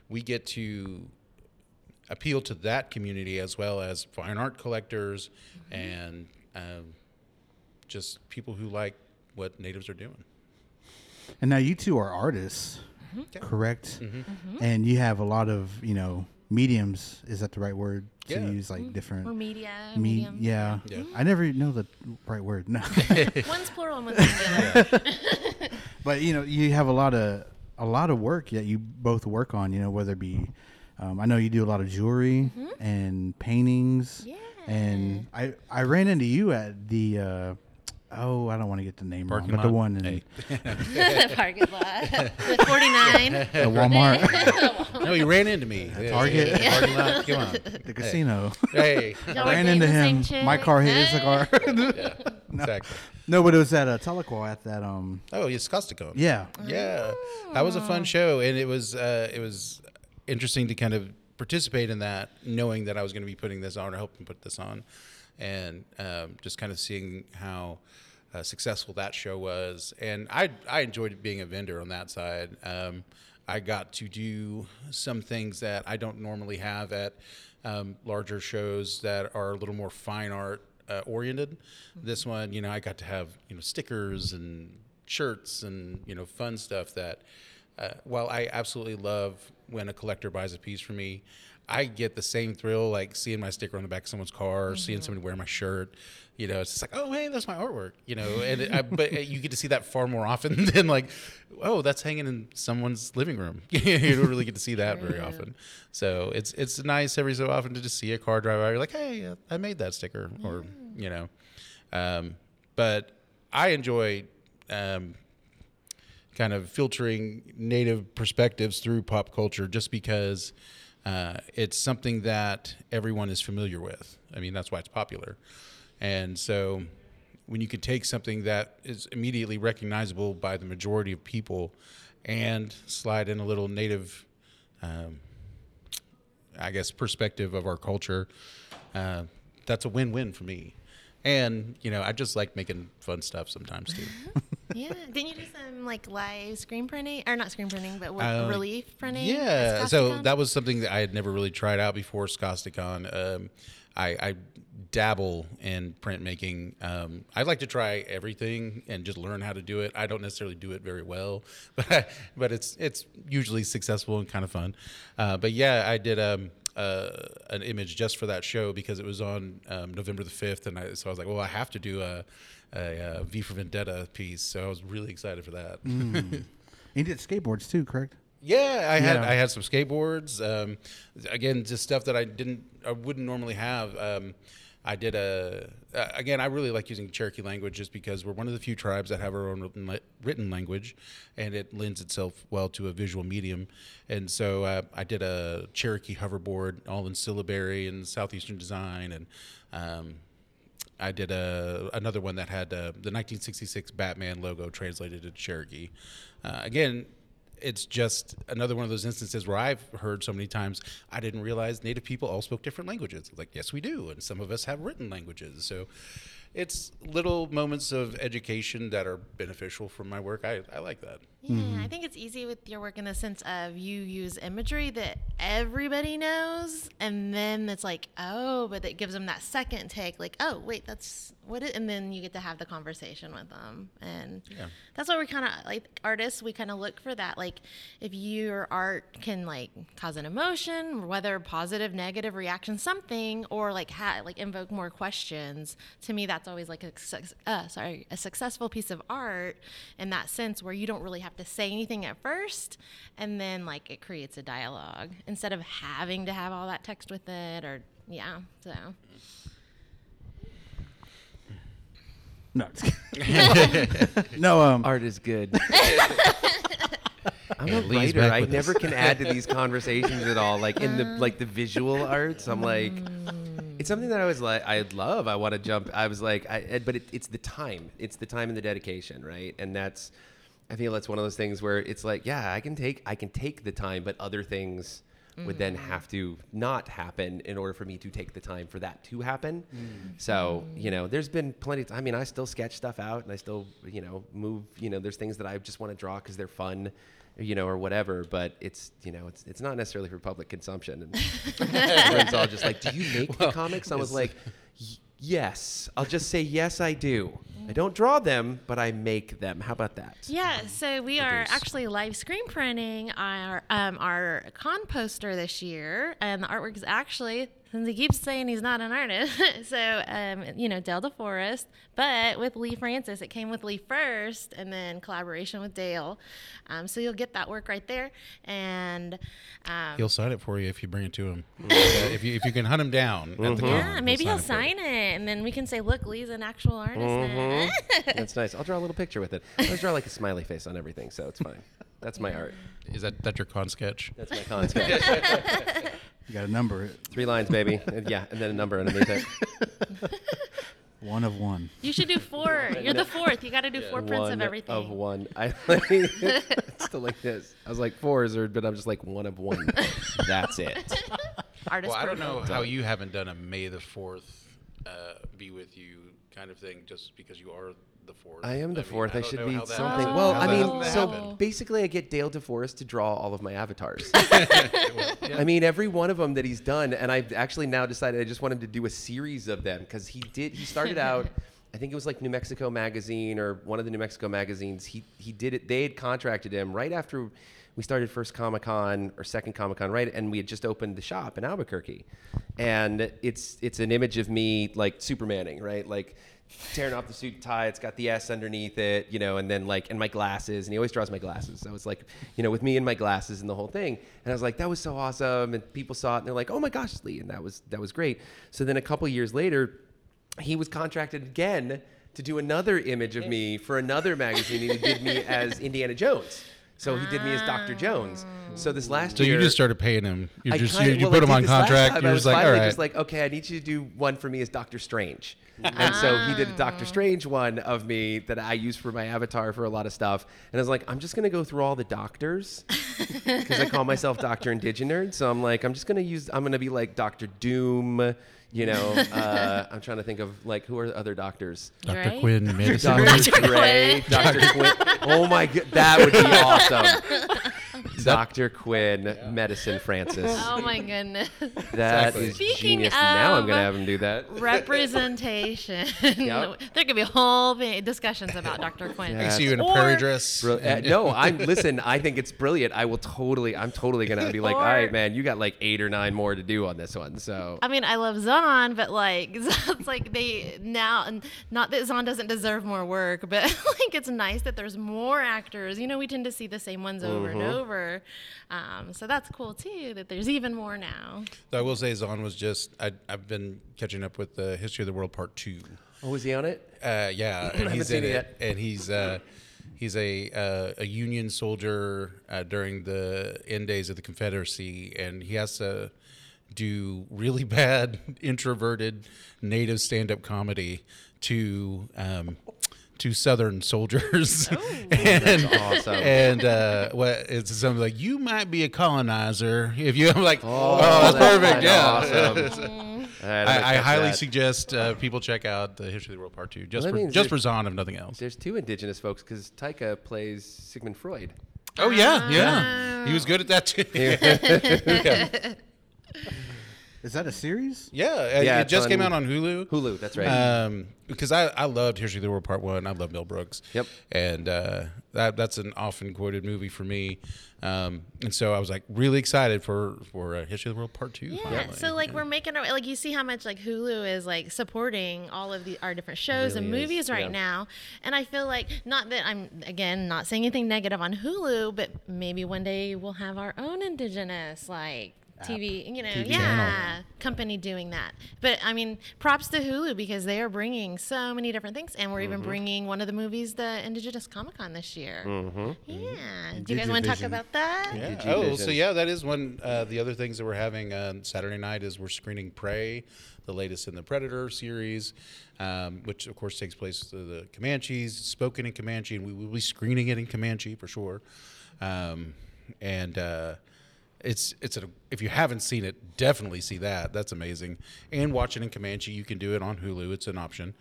we get to appeal to that community as well as fine art collectors mm-hmm. and um, just people who like what natives are doing. and now you two are artists, mm-hmm. correct? Mm-hmm. mm-hmm. And you have a lot of you know mediums. Is that the right word to Yeah. use? Like or different. media, Me- medium. yeah. Yeah. I never know the right word. No. [LAUGHS] One's plural and one's singular. [LAUGHS] but you know you have a lot of a lot of work that you both work on you know whether it be um, i know you do a lot of jewelry and paintings Yeah. and i i ran into you at the uh oh i don't want to get the name Parking wrong but the one in Hey. [LAUGHS] Parking lot [LAUGHS] with 49. the [LAUGHS] walmart no, he ran into me. Yeah, Target. yeah, yeah, parking lot. Come on. the casino Hey. Y'all I ran into him chick? my car hit his car Yeah, exactly. no but it was at a Tahlequah at that um Oh, it's Costacon. yeah Yeah, that was a fun show, and it was uh, it was interesting to kind of participate in that, knowing that I was going to be putting this on or helping put this on, and um, just kind of seeing how uh, successful that show was. And I I enjoyed being a vendor on that side. Um, I got to do some things that I don't normally have at um, larger shows that are a little more fine art uh, oriented. This one, you know, I got to have you know stickers and shirts and you know fun stuff that uh, while I absolutely love when a collector buys a piece from me, I get the same thrill like seeing my sticker on the back of someone's car, or seeing somebody wear my shirt. You know, it's just like, oh, hey, that's my artwork. You know, and it, I, [LAUGHS] but uh, you get to see that far more often [LAUGHS] than like, oh, that's hanging in someone's living room. [LAUGHS] you don't really get to see that very True. often. So it's it's nice every so often to just see a car drive by. You're like, hey, I made that sticker, or you know, um, but I enjoy um, kind of filtering native perspectives through pop culture just because uh, it's something that everyone is familiar with. I mean, that's why it's popular. And so when you can take something that is immediately recognizable by the majority of people and slide in a little native, um, I guess, perspective of our culture, uh, that's a win win for me. And, you know, I just like making fun stuff sometimes too. [LAUGHS] Yeah. Didn't you do some like live screen printing or not screen printing, but Uh, relief printing? Yeah, so that was something that I had never really tried out before Scosticon. Um, I, I dabble in printmaking. Um, I like to try everything and just learn how to do it. I don't necessarily do it very well, [LAUGHS] but but it's it's usually successful and kind of fun. Uh, but yeah, I did um, uh, an image just for that show because it was on um, November the fifth, and I, so I was like, well, I have to do a, a, a V for Vendetta piece. So I was really excited for that. [LAUGHS] You did skateboards too, correct? Yeah, I had Yeah. I had some skateboards. Um, again, just stuff that I didn't I wouldn't normally have. Um, I did a uh, again. I really like using Cherokee language just because we're one of the few tribes that have our own written, la- written language, and it lends itself well to a visual medium. And so uh, I did a Cherokee hoverboard, all in syllabary and southeastern design, and um, I did a another one that had uh, the 1966 Batman logo translated to Cherokee. Uh, again, it's just another one of those instances where I've heard so many times I didn't realize Native people all spoke different languages. Like, yes, we do, and some of us have written languages. So, it's little moments of education that are beneficial from my work. I, I like that. Yeah, I mm-hmm. think it's easy with your work in the sense of you use imagery that everybody knows, and then it's like, oh, but it gives them that second take, like, oh, wait, that's what it, and then you get to have the conversation with them, and Yeah. that's why we kind of like artists, we kind of look for that, like, if your art can like cause an emotion, whether positive, negative reaction, something, or like ha- like invoke more questions. To me, that's always like a uh, sorry, a successful piece of art in that sense where you don't really have to say anything at first, and then like it creates a dialogue instead of having to have all that text with it, or yeah. So No. just [LAUGHS] no. Um. Art is good. [LAUGHS] I'm a And writer. I never us. can add to these conversations at all. Like in the like the visual arts, I'm like, it's something that I was like, I love. I want to jump. I was like, I, but it, it's the time. It's the time and the dedication, right? And that's, I feel that's one of those things where it's like, yeah, I can take, I can take the time, but other things would then mm. have to not happen in order for me to take the time for that to happen. Mm. So, mm. you know, there's been plenty of I mean, I still sketch stuff out and I still, you know, move, you know, there's things that I just want to draw because they're fun, you know, or whatever, but it's, you know, it's, it's not necessarily for public consumption. And [LAUGHS] everyone's all just like, do you make the comics? I was like, "Y- yes, I'll just say, yes, I do. I don't draw them, but I make them. How about that? Yeah, so we are Produce. actually live screen printing our um, our con poster this year, and the artwork is actually since he keeps saying he's not an artist, [LAUGHS] so um, you know Dale DeForest, but with Lee Francis, it came with Lee first, and then collaboration with Dale. Um, so you'll get that work right there, and um, He'll sign it for you if you bring it to him. [LAUGHS] Uh, if you if you can hunt him down. At the con, yeah, maybe he'll it for you. sign it, and then we can say, look, Lee's an actual artist. now. [LAUGHS] That's nice. I'll draw a little picture with it. I always draw like a smiley face on everything, so it's fine. That's my art. Is that that your con sketch? That's my con sketch. You got to number it. Three lines, baby. And yeah, and then a number underneath it. [LAUGHS] One of one. You should do four. [LAUGHS] You're the fourth. You got to do four prints one of everything. Of one. I it's [LAUGHS] still like this. I was like four is, but I'm just like one of one. That's it. Artist Well, I don't know profile. how you haven't done a May the Fourth uh, be with you kind of thing, just because you are the fourth. I am the mean, fourth. I, don't should be something. well, I mean, so basically, I get Dale DeForest to draw all of my avatars. [LAUGHS] [LAUGHS] I mean, every one of them that he's done, and I've actually now decided I just want him to do a series of them because he did. He started out, [LAUGHS] I think it was like New Mexico Magazine or one of the New Mexico magazines. He he did it. They had contracted him right after we started first Comic Con or second Comic Con, right? And we had just opened the shop in Albuquerque, and it's it's an image of me like Supermaning, right? Like tearing off the suit and tie. It's got the S underneath it, you know, and then like, and my glasses. And he always draws my glasses. So it's like, you know, with me and my glasses and the whole thing. And I was like, that was so awesome. And people saw it and they're like, oh my gosh, Lee. And that was, that was great. So then a couple years later, he was contracted again to do another image of me for another magazine. and he did me [LAUGHS] as Indiana Jones. So he did me as Dr. Jones. So this last So year. So you just started paying him. You I just kinda- you, you well, put I him on this contract. time. You're I just was like, all finally just like, okay, I need you to do one for me as Doctor Strange. And so he did a Doctor Strange one of me that I use for my avatar for a lot of stuff. And I was like, I'm just gonna go through all the doctors [LAUGHS] because I call myself Doctor IndigiNerd. So I'm like, I'm just gonna use. I'm gonna be like Doctor Doom. You know, uh, I'm trying to think of like who are the other doctors. Dr. Right? Quinn made us. Dr. Gray, Dr. Quinn. Oh my god, that would be awesome. [LAUGHS] Dr. Quinn, Medicine Francis. Oh my goodness. That Exactly. is Speaking genius. now I'm gonna have him do that. Representation. [LAUGHS] Yep. There could be whole thing, discussions about Dr. Quinn. Yeah. I see you in a Or- prairie dress. Brill- uh, no, I'm [LAUGHS] listen. I think it's brilliant. I will totally. I'm totally gonna be like, all Or- right, man, you got like eight or nine more to do on this one. So I mean, I love Zahn, but like, [LAUGHS] it's like they now, and not that Zahn doesn't deserve more work, but like it's nice that there's more actors. You know, we tend to see the same ones over and over, um, so that's cool too. That there's even more now. So I will say Zahn was just. I, I've been catching up with the History of the World Part Two. oh, was he on it? Uh, yeah, [CLEARS THROAT] and haven't he's seen in it it, yet. and he's uh, he's a uh, a Union soldier uh, during the end days of the Confederacy, and he has to do really [LAUGHS] bad introverted native stand up comedy to. Um, to Southern soldiers, [LAUGHS] [LAUGHS] and awesome. and uh, what it's something like you might be a colonizer if you. [LAUGHS] I'm like, oh, that's, that's perfect, yeah. awesome. All right, I'm I, I highly that. suggest uh, people check out the History of the World Part Two, just Well, for means just for there's- Zahn, if nothing else. There's two indigenous folks because Taika plays Sigmund Freud. Oh yeah, yeah, he was good at that too. yeah, Is that a series? yeah, Yeah, it it's just came out on Hulu. Hulu, that's right. Um, because I, I loved History of the World Part One. I love Mel Brooks. Yep. And uh, that that's an often quoted movie for me. Um, and so I was like really excited for for uh, History of the World Part Two. Yeah. finally. So like we're making our like you see how much like Hulu is like supporting all of the our different shows and is, movies right yeah. now. And I feel like not that I'm again not saying anything negative on Hulu, but maybe one day we'll have our own indigenous like TV, you know, TV yeah, channel. company doing that. But I mean, props to Hulu because they are bringing so many different things, and we're Mm-hmm. even bringing one of the movies, the Indigenous Comic Con this year. Mm-hmm. Yeah. Do you guys want to talk about that? Yeah. Digi Oh, so yeah, that is one. Uh, the other things that we're having on Saturday night is we're screening Prey, the latest in the Predator series, um, which of course takes place to the Comanches, spoken in Comanche, and we will be screening it in Comanche for sure. Um, and uh, it's it's a, if you haven't seen it, definitely see that. That's amazing. And watch it in Comanche. You can do it on Hulu. It's an option.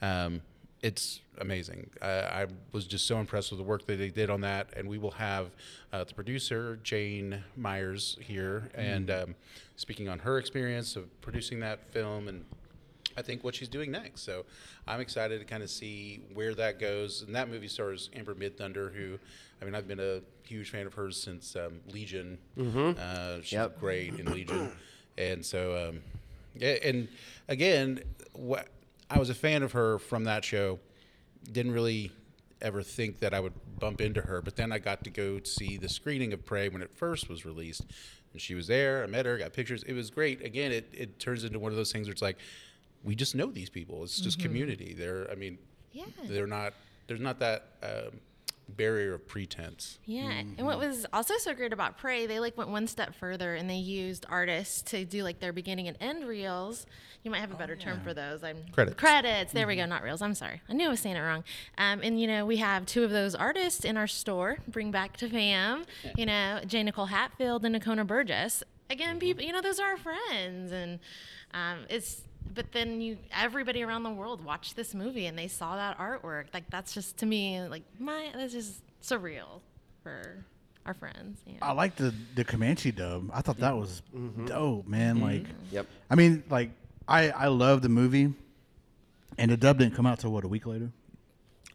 Um, it's amazing. I, I was just so impressed with the work that they did on that. And we will have uh, the producer Jhane Myers here, and um, speaking on her experience of producing that film and I think what she's doing next. So I'm excited to kind of see where that goes. And that movie stars Amber Midthunder, who, I mean, I've been a huge fan of hers since um, Legion. Uh, she's Yep. great in Legion, [CLEARS THROAT] and so um, yeah. And again, what I was a fan of her from that show. Didn't really ever think that I would bump into her, but then I got to go see the screening of Prey when it first was released, and she was there. I met her, got pictures. It was great. Again, it, it turns into one of those things where it's like we just know these people. It's just community. They're, I mean, Yeah. they're not. There's not that um, barrier of pretense. Yeah, and what was also so great about Prey, they like went one step further and they used artists to do like their beginning and end reels. You might have a better term for those. I'm Credits. Credits. There we go. Not reels. I'm sorry. I knew I was saying it wrong. Um, and you know we have two of those artists in our store. Bring back to fam. You know J. Nicole Hatfield and Nocona Burgess. Again, people. You know those are our friends, and um, it's. But then you, everybody around the world watched this movie and they saw that artwork. Like that's just to me, like my, this is surreal for our friends. Yeah. I like the the Comanche dub. I thought that mm-hmm. was mm-hmm. dope, man. Mm-hmm. Like, Yep. I mean, like, I I love the movie, and the dub didn't come out till what a week later.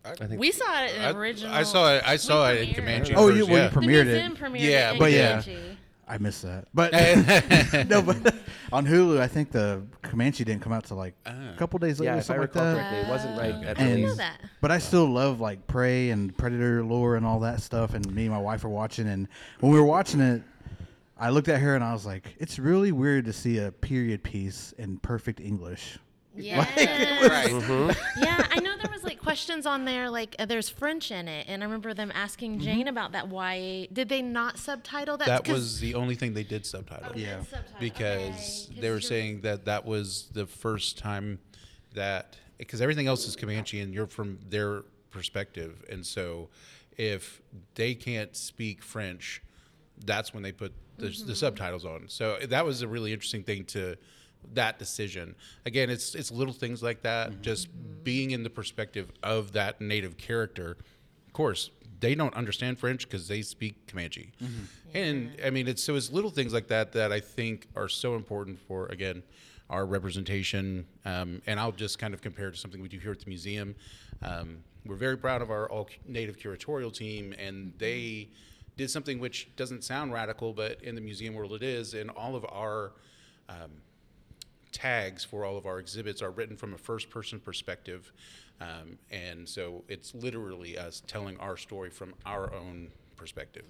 I think we saw it in I, original. I saw it. I saw it in Comanche. Oh, first, you- well, you yeah. The premiered museum it. premiered Yeah, it in but yeah. Comanche. I missed that, but [LAUGHS] no, but on Hulu, I think the Comanche didn't come out till like oh. a couple days later, yeah, or if I something like recall that. correctly, it wasn't right at I didn't know release. that. But I still love like Prey and Predator lore and all that stuff. And me and my wife were watching, and when we were watching it, I looked at her and I was like, "It's really weird to see a period piece in perfect English." Yeah. Right. Mm-hmm. yeah, I know there was like questions on there, like uh, there's French in it, and I remember them asking Jhane about that. Why did they not subtitle that? That was the only thing they did subtitle. they did Yeah. subtitle, because okay, they were saying that that was the first time that because everything else is Comanche and you're from their perspective, and so if they can't speak French, that's when they put the, Mm-hmm. the subtitles on. So that was a really interesting thing to that decision. Again, it's it's little things like that, Mm-hmm. just being in the perspective of that native character. Of course, they don't understand French because they speak Comanche, and I mean it's so it's little things like that that I think are so important for again our representation. Um, and I'll just kind of compare to something we do here at the museum. Um, we're very proud of our all native curatorial team, and they did something which doesn't sound radical, but in the museum world it is. And all of our um, tags for all of our exhibits are written from a first person perspective. Um, and so it's literally us telling our story from our own perspective.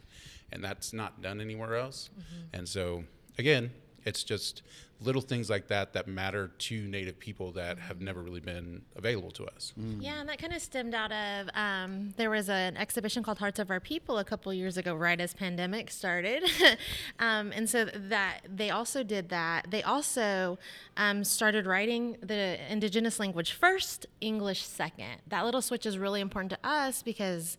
And that's not done anywhere else. And so, again, it's just little things like that that matter to Native people that have never really been available to us. Yeah, and that kind of stemmed out of um, there was an exhibition called Hearts of Our People a couple years ago, right as pandemic started, [LAUGHS] um, and so that they also did that. They also um, started writing the Indigenous language first, English second. That little switch is really important to us because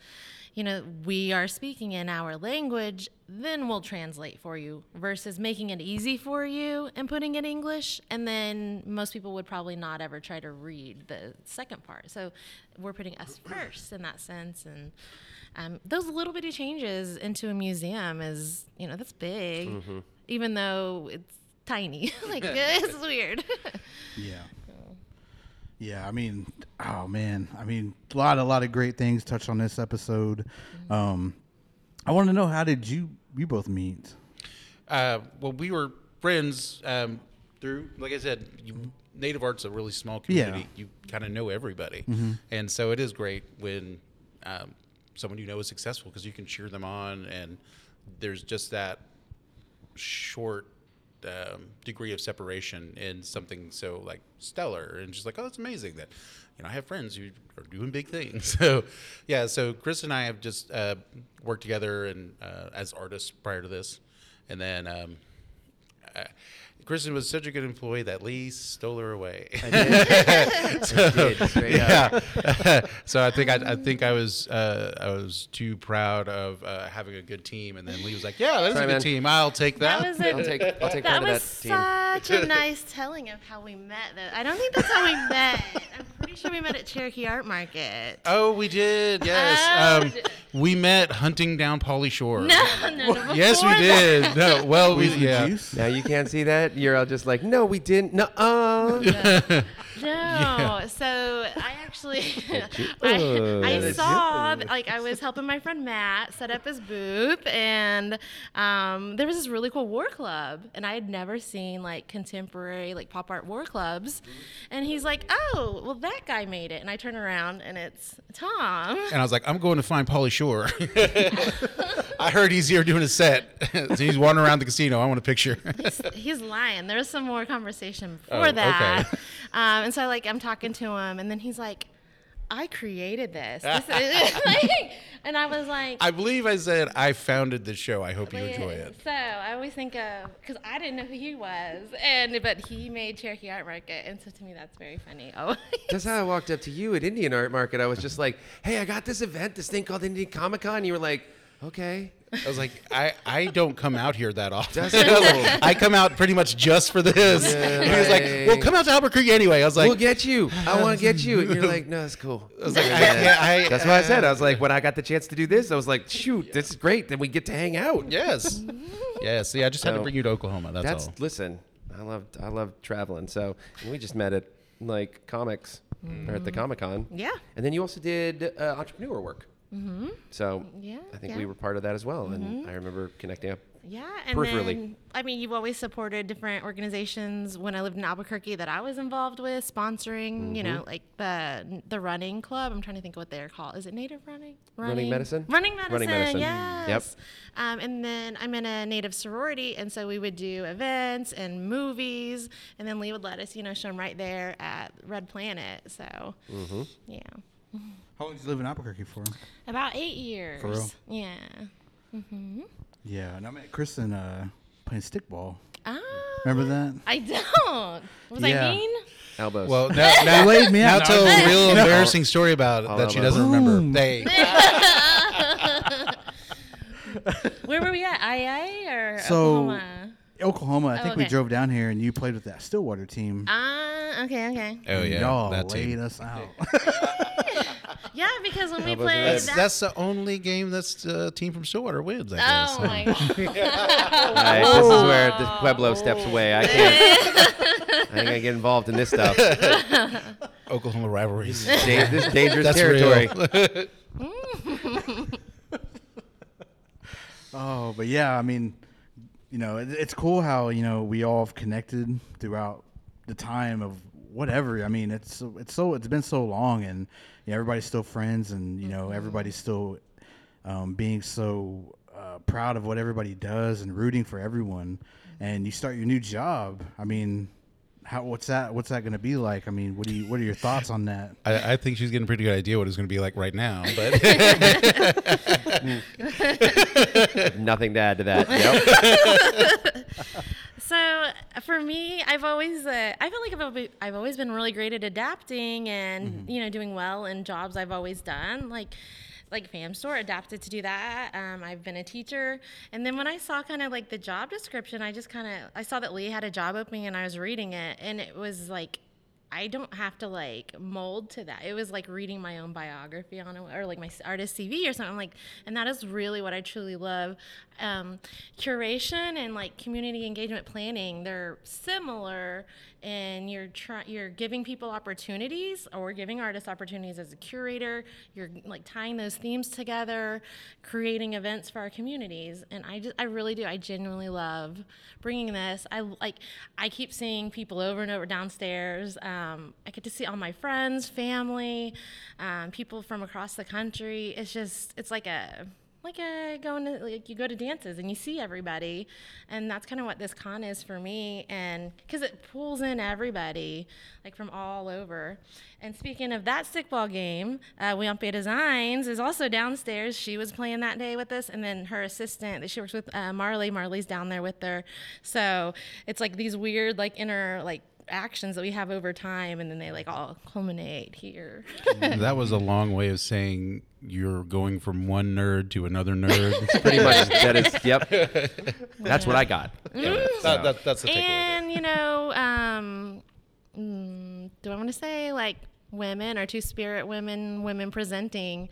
you know, we are speaking in our language, then we'll translate for you versus making it easy for you and putting it English. And then most people would probably not ever try to read the second part. So we're putting us first in that sense. And um, those little bitty changes into a museum is, you know, that's big, even though it's tiny. [LAUGHS] like, [LAUGHS] it's weird. [LAUGHS] Yeah. Yeah, I mean, oh man, I mean, a lot, a lot of great things touched on this episode. Um, I want to know how did you you both meet? Uh, well, we were friends um, through, like I said, you, Native Art's a really small community. You kind of know everybody, and so it is great when um, someone you know is successful because you can cheer them on, and there's just that short um, degree of separation in something so like stellar, and just like, oh, that's amazing that you know I have friends who are doing big things. [LAUGHS] So yeah, so Chris and I have just uh, worked together and uh, as artists prior to this, and then. Um, uh, Kristin was such a good employee that Lee stole her away. I did, [LAUGHS] straight up. yeah. [LAUGHS] so I think I, I think I was uh, I was too proud of uh, having a good team, and then Lee was like, "Yeah, that's Sorry, a good man. team. I'll take that." That was a, I'll take I'll take that part of was that team. such a nice telling of how we met. Though I don't think that's how we met. I'm pretty sure we met at Cherokee Art Market. oh, we did. Yes. Oh, um, we met hunting down Pauly Shore. No, no, no. Yes, we before that. did. No, well, we Was yeah. juice? Now you can't see that. You're all just like, no, we didn't. [LAUGHS] No, uh. No, so I actually [LAUGHS] I, I saw like I was helping my friend Matt set up his booth, and um, there was this really cool war club, and I had never seen like contemporary like pop art war clubs, and he's like, "Oh, well that guy made it," and I turn around and it's Tom. And I was like, I'm going to find Pauly Shore. [LAUGHS] [LAUGHS] I heard he's here doing a set. [LAUGHS] so he's wandering around the casino. I want a picture. he's lying. There was some more conversation Oh, before okay. that. Um, and so like I'm talking to him, and then he's like, "I created this." this is, [LAUGHS] like, and I was like, I believe I said I founded the show. I hope you enjoy it. So I always think of because I didn't know who he was, and but he made Cherokee Art Market, and so to me that's very funny. Oh, That's how I walked up to you at Indian Art Market. I was just like, hey, I got this event, this thing called Indian Comic Con. You were like, okay. I was like, I, I don't come out here that often. That's. [LAUGHS] I come out pretty much just for this. and he was like, well, come out to Albuquerque anyway. I was like, we'll get you. I want to get you. And you're [LAUGHS] like, no, that's cool. I was like, I I- that's what I said. I was like, [LAUGHS] when I got the chance to do this, I was like, shoot, this is great. Then we get to hang out. yes. yes. Yeah, I just had to bring you to Oklahoma. That's, That's all. listen. I love I love traveling. So and we just met at like comics or at the Comic Con. yeah, And then you also did uh, entrepreneur work. Mm-hmm. So Yeah, I think yeah. we were part of that as well. And I remember connecting up. yeah. And Peripherally. then I mean, you've always supported different organizations. When I lived in Albuquerque, that I was involved with sponsoring. You Mm-hmm. know, like the the running club. I'm trying to think of what they're called. Is it Native Running? Running Medicine? Running medicine. Running Medicine. Yes. Yep. Um, and then I'm in a Native sorority, and so we would do events and movies, and then Lee would let us, you know, show them right there at Red Planet. So, Mm-hmm. yeah, [LAUGHS] How long did you live in Albuquerque for? about eight years. For real? Yeah. Mhm. Yeah, and I met Kristin uh, playing stickball. Ah. Remember that? I don't. Was Yeah. I mean? Elbows. Well, [LAUGHS] now, now, laid me now out. tell a real [LAUGHS] No. embarrassing story about it All that she about- doesn't remember. Boom. They, [LAUGHS] Where were we at? IA or So- Oklahoma? Oklahoma. I think we okay. drove down here, and you played with that Stillwater team. Ah, okay, okay. oh and yeah, y'all that laid team. us out. Yeah, because when we wasn't played? That's, that, that's the only game that's uh, team from Stillwater wins. I guess. [LAUGHS] oh my god. All right, this is where the Pueblo steps away. I can't. [LAUGHS] I think I get involved in this stuff. [LAUGHS] Oklahoma rivalries. Da- this is dangerous That's territory. real. Oh, but yeah, I mean, you know, it, it's cool how you know we all have connected throughout the time of whatever. I mean, it's it's so it's been so long, and you know, everybody's still friends, and you know, everybody's still um, being so uh, proud of what everybody does and rooting for everyone. And you start your new job. I mean, how what's that? What's that going to be like? I mean, what do you what are your thoughts on that? I, I think she's getting a pretty good idea what it's going to be like right now. But [LAUGHS] [LAUGHS] Nothing to add to that. Yep. [LAUGHS] So for me, I've always uh, I feel like I've always, I've always been really great at adapting and you know doing well in jobs I've always done like like fam store adapted to do that. Um, i've been a teacher. And then when i saw kind of like the job description i just kind of i saw that lee had a job opening and i was reading it and it was like I don't have to like mold to that. It was like reading my own biography on it, or like my artist CV or something like. And that is really what I truly love. Um, curation and like community engagement planning, they're similar, and you're trying, you're giving people opportunities, or giving artists opportunities as a curator. You're like tying those themes together, creating events for our communities, and I just, I really do. I genuinely love bringing this. I like, I keep seeing people over and over downstairs. Um, I get to see all my friends, family, um, people from across the country. It's just, it's like a, like a going to like you go to dances and you see everybody, and that's kind of what this con is for me. And because it pulls in everybody, like from all over. And speaking of that stickball game, uh, Weampe Designs is also downstairs. She was playing that day with us, and then her assistant that she works with, uh, Marley. Marley's down there with her. So it's like these weird like inner like actions that we have over time, and then they like all culminate here. [LAUGHS] that was a long way of saying you're going from one nerd to another nerd. Pretty much that is. Yep. [LAUGHS] That's what I got. That- that- that's the takeaway. there. and you know, um, mm, do I want to say like women or two spirit women, women presenting?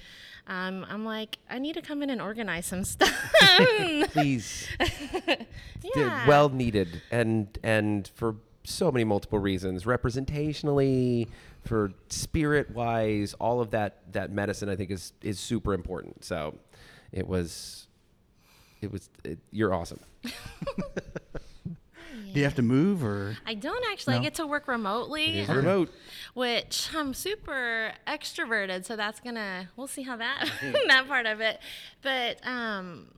Um, I'm like, I need to come in and organize some stuff. [LAUGHS] Please. yeah. well needed and and for so many multiple reasons representationally for spirit wise all of that that medicine i think is is super important so it was it was it, you're awesome [LAUGHS] Do you have to move or? I don't actually. I get to work remotely. it is remote which I'm super extroverted, so that's gonna we'll see how that [LAUGHS] [LAUGHS] that part of it. But um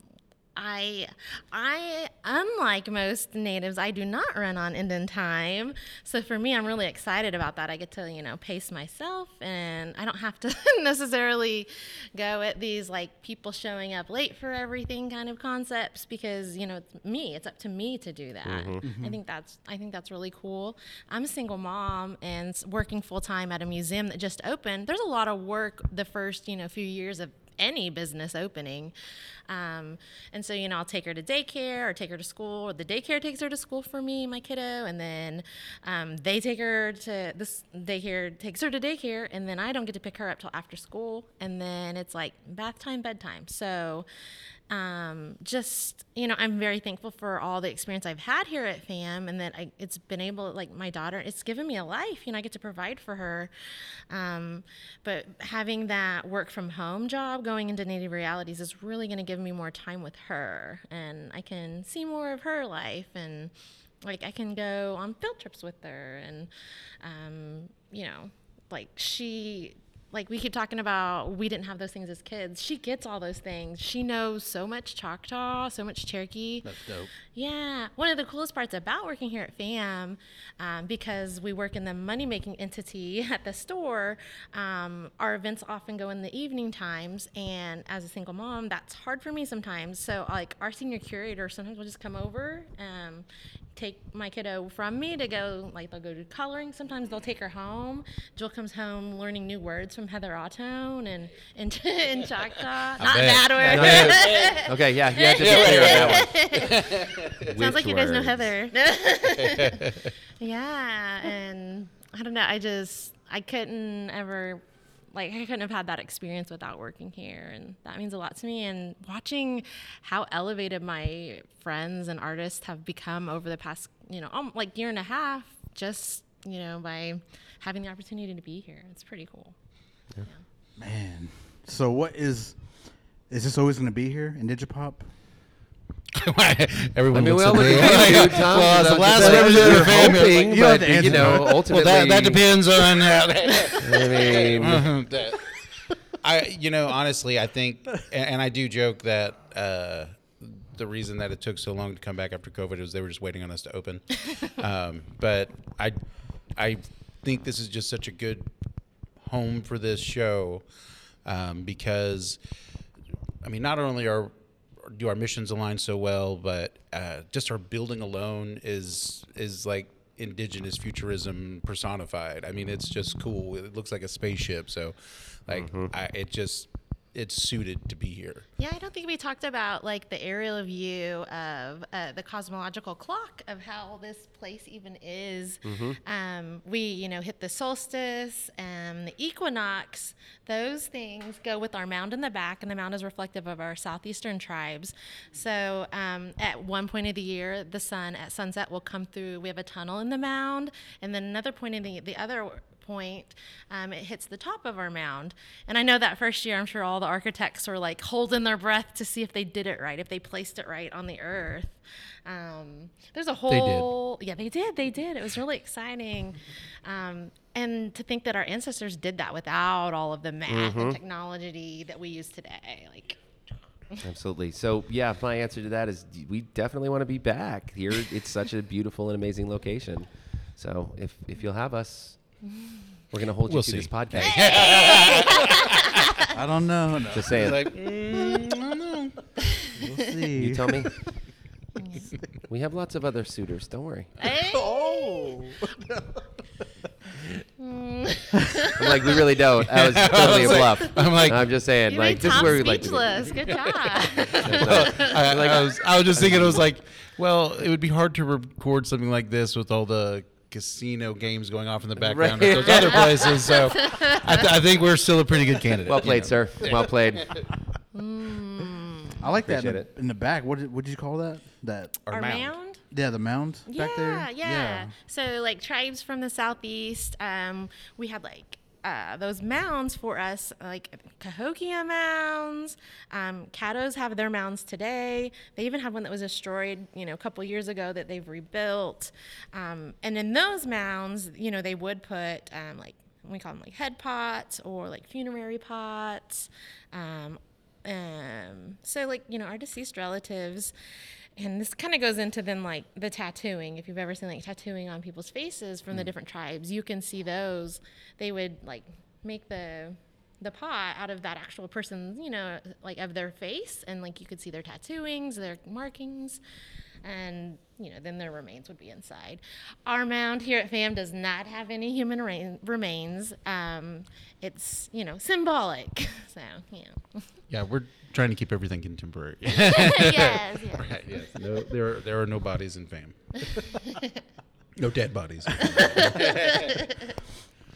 I I unlike most natives, I do not run on Indian time. So for me, I'm really excited about that. I get to, you know, pace myself and I don't have to [LAUGHS] necessarily go at these like people showing up late for everything kind of concepts because, you know, it's me. It's up to me to do that. Mm-hmm. Mm-hmm. I think that's I think that's really cool. I'm a single mom and working full time at a museum that just opened. There's a lot of work the first, you know, few years of any business opening. Um, and so, you know, I'll take her to daycare or take her to school, or the daycare takes her to school for me, my kiddo, and then um, they take her to this daycare, takes her to daycare, and then I don't get to pick her up till after school. And then it's like bath time, bedtime. So, um, just you know, I'm very thankful for all the experience I've had here at FAM, and that I, it's been able, like my daughter, it's given me a life. You know, I get to provide for her. Um, but having that work from home job, going into native realities, is really going to give me more time with her, and I can see more of her life and. Like I can go on field trips with her, and um, you know, like she like we keep talking about we didn't have those things as kids. She gets all those things. She knows so much choctaw so much cherokee. That's dope. yeah. One of the coolest parts about working here at fam um, because we work in the money making entity [LAUGHS] at the store um, our events often go in the evening times and as a single mom that's hard for me sometimes. So like our senior curator sometimes will just come over um, take my kiddo from me to go like they'll go to coloring sometimes they'll take her home jill comes home learning new words from heather Ahtone and in, in [LAUGHS] choctaw not bad word [LAUGHS] okay yeah you had to be clear on that one [LAUGHS] Sounds like you guys know? Heather. yeah, and I don't know. I just I couldn't ever like I couldn't have had that experience without working here, and that means a lot to me. And watching how elevated my friends and artists have become over the past, you know, um, like year and a half, just you know, by having the opportunity to be here, it's pretty cool. Yeah, Man. So what is is this always going to be here Indigipop? [LAUGHS] Everyone I mean, looks well, look at you, Tom. [LAUGHS] well, as the last representative of family, hoping, you but, you know, that. ultimately, well, that, that depends on. [LAUGHS] I mean, I, you know, honestly, I think, and, and I do joke that uh, the reason that it took so long to come back after COVID was they were just waiting on us to open. um, but I, I think this is just such a good home for this show um, because, I mean, not only are do our missions align so well, but uh, just our building alone is is like indigenous futurism personified. I mean, it's just cool. It looks like a spaceship. So, like, I, it just it's suited to be here. Yeah, I don't think we talked about like the aerial view of uh, the cosmological clock of how this place even is. Um, we, you know, hit the solstice and the equinox. Those things go with our mound in the back, and the mound is reflective of our southeastern tribes. So um, at one point of the year, the sun at sunset will come through. We have a tunnel in the mound, and then another point in the the other point, um, it hits the top of our mound. And I know that first year, I'm sure all the architects were like holding their breath to see if they did it right, if they placed it right on the earth. Um, there's a whole, yeah, they did, they did. It was really exciting. Um, and to think that our ancestors did that without all of the math and technology that we use today, like. Absolutely. So, yeah, my answer to that is we definitely want to be back here. It's such a beautiful and amazing location. So, if if you'll have us, we're gonna hold you We'll to see. this podcast. I don't know. No. [LAUGHS] Just saying. Like, mm, I don't know. We'll [LAUGHS] see. you tell me. [LAUGHS] we have lots of other suitors. Don't worry. Hey! oh. I'm like, we really don't. That was totally a was bluff. I'm like- I'm just saying. You like, made this is Tom where we like to be. speechless. Good job. I, I was, I was just thinking, I was like, well, it would be hard to record something like this with all the casino games going off in the background Right. at those other places. So I, th- I think we're still a pretty good candidate. Well you played, know. sir. Well played. I like that in the, in the back. What did, what did you call that? That Our Our mound. mound? yeah, the mound back there. Yeah, yeah. So like tribes from the southeast, um, we had like uh, those mounds for us, like Cahokia mounds. Um, Caddos have their mounds today. They even have one that was destroyed, you know, a couple years ago that they've rebuilt. Um, and in those mounds, you know, they would put um, like we call them like head pots or like funerary pots. Um, um, so like you know our deceased relatives and this kind of goes into then like the tattooing. If you've ever seen like tattooing on people's faces from the mm. different tribes you can see those. They would like make the the pot out of that actual person's you know like of their face and like you could see their tattooings their markings and you know then their remains would be inside our mound here at fam does not have any human ra- remains um, it's you know symbolic [LAUGHS] so you know Yeah, we're trying to keep everything contemporary. [LAUGHS] yes, yes. [LAUGHS] Right, yes. No, there, are, there are no bodies in FAM. no dead bodies.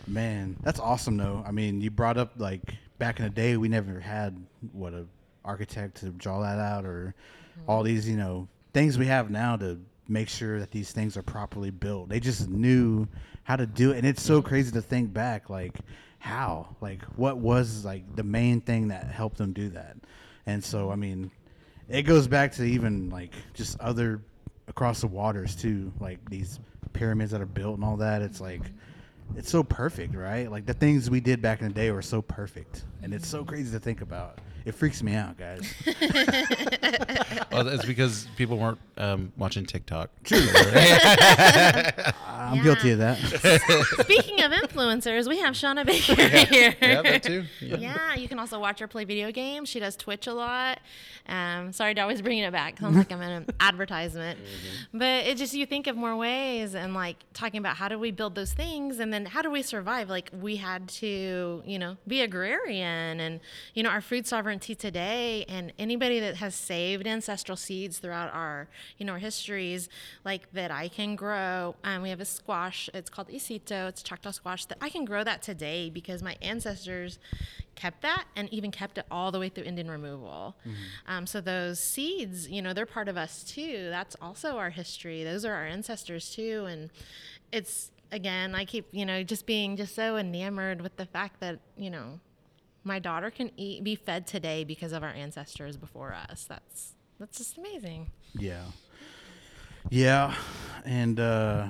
Man, that's awesome though. I mean, you brought up like back in the day we never had what a architect to draw that out or all these, you know, things we have now to make sure that these things are properly built. They just knew how to do it and it's so crazy to think back like how? Like what was like the main thing that helped them do that? And so I mean, it goes back to even like just other across the waters too, like these pyramids that are built and all that. It's like it's so perfect, right? Like the things we did back in the day were so perfect, and it's so crazy to think about. It freaks me out, guys. [LAUGHS] well, that's because people weren't um, watching TikTok. True. [LAUGHS] [LAUGHS] I'm guilty of that. Speaking of influencers, we have Shauna Baker here. yeah, that too. Yeah. Yeah, you can also watch her play video games. She does Twitch a lot. Um, sorry to always bring it back. Sounds like I'm in an advertisement. But it just, you think of more ways and like talking about how do we build those things and then how do we survive? Like we had to, you know, be agrarian and, you know, our food sovereignty sovereignty today and anybody that has saved ancestral seeds throughout our you know our histories like that i can grow um, we have a squash it's called isito it's choctaw squash that i can grow that today because my ancestors kept that and even kept it all the way through indian removal. Um, so those seeds you know they're part of us too. That's also our history. Those are our ancestors too and it's again i keep you know just being just so enamored with the fact that you know my daughter can eat be fed today because of our ancestors before us that's that's just amazing Yeah. Yeah. And uh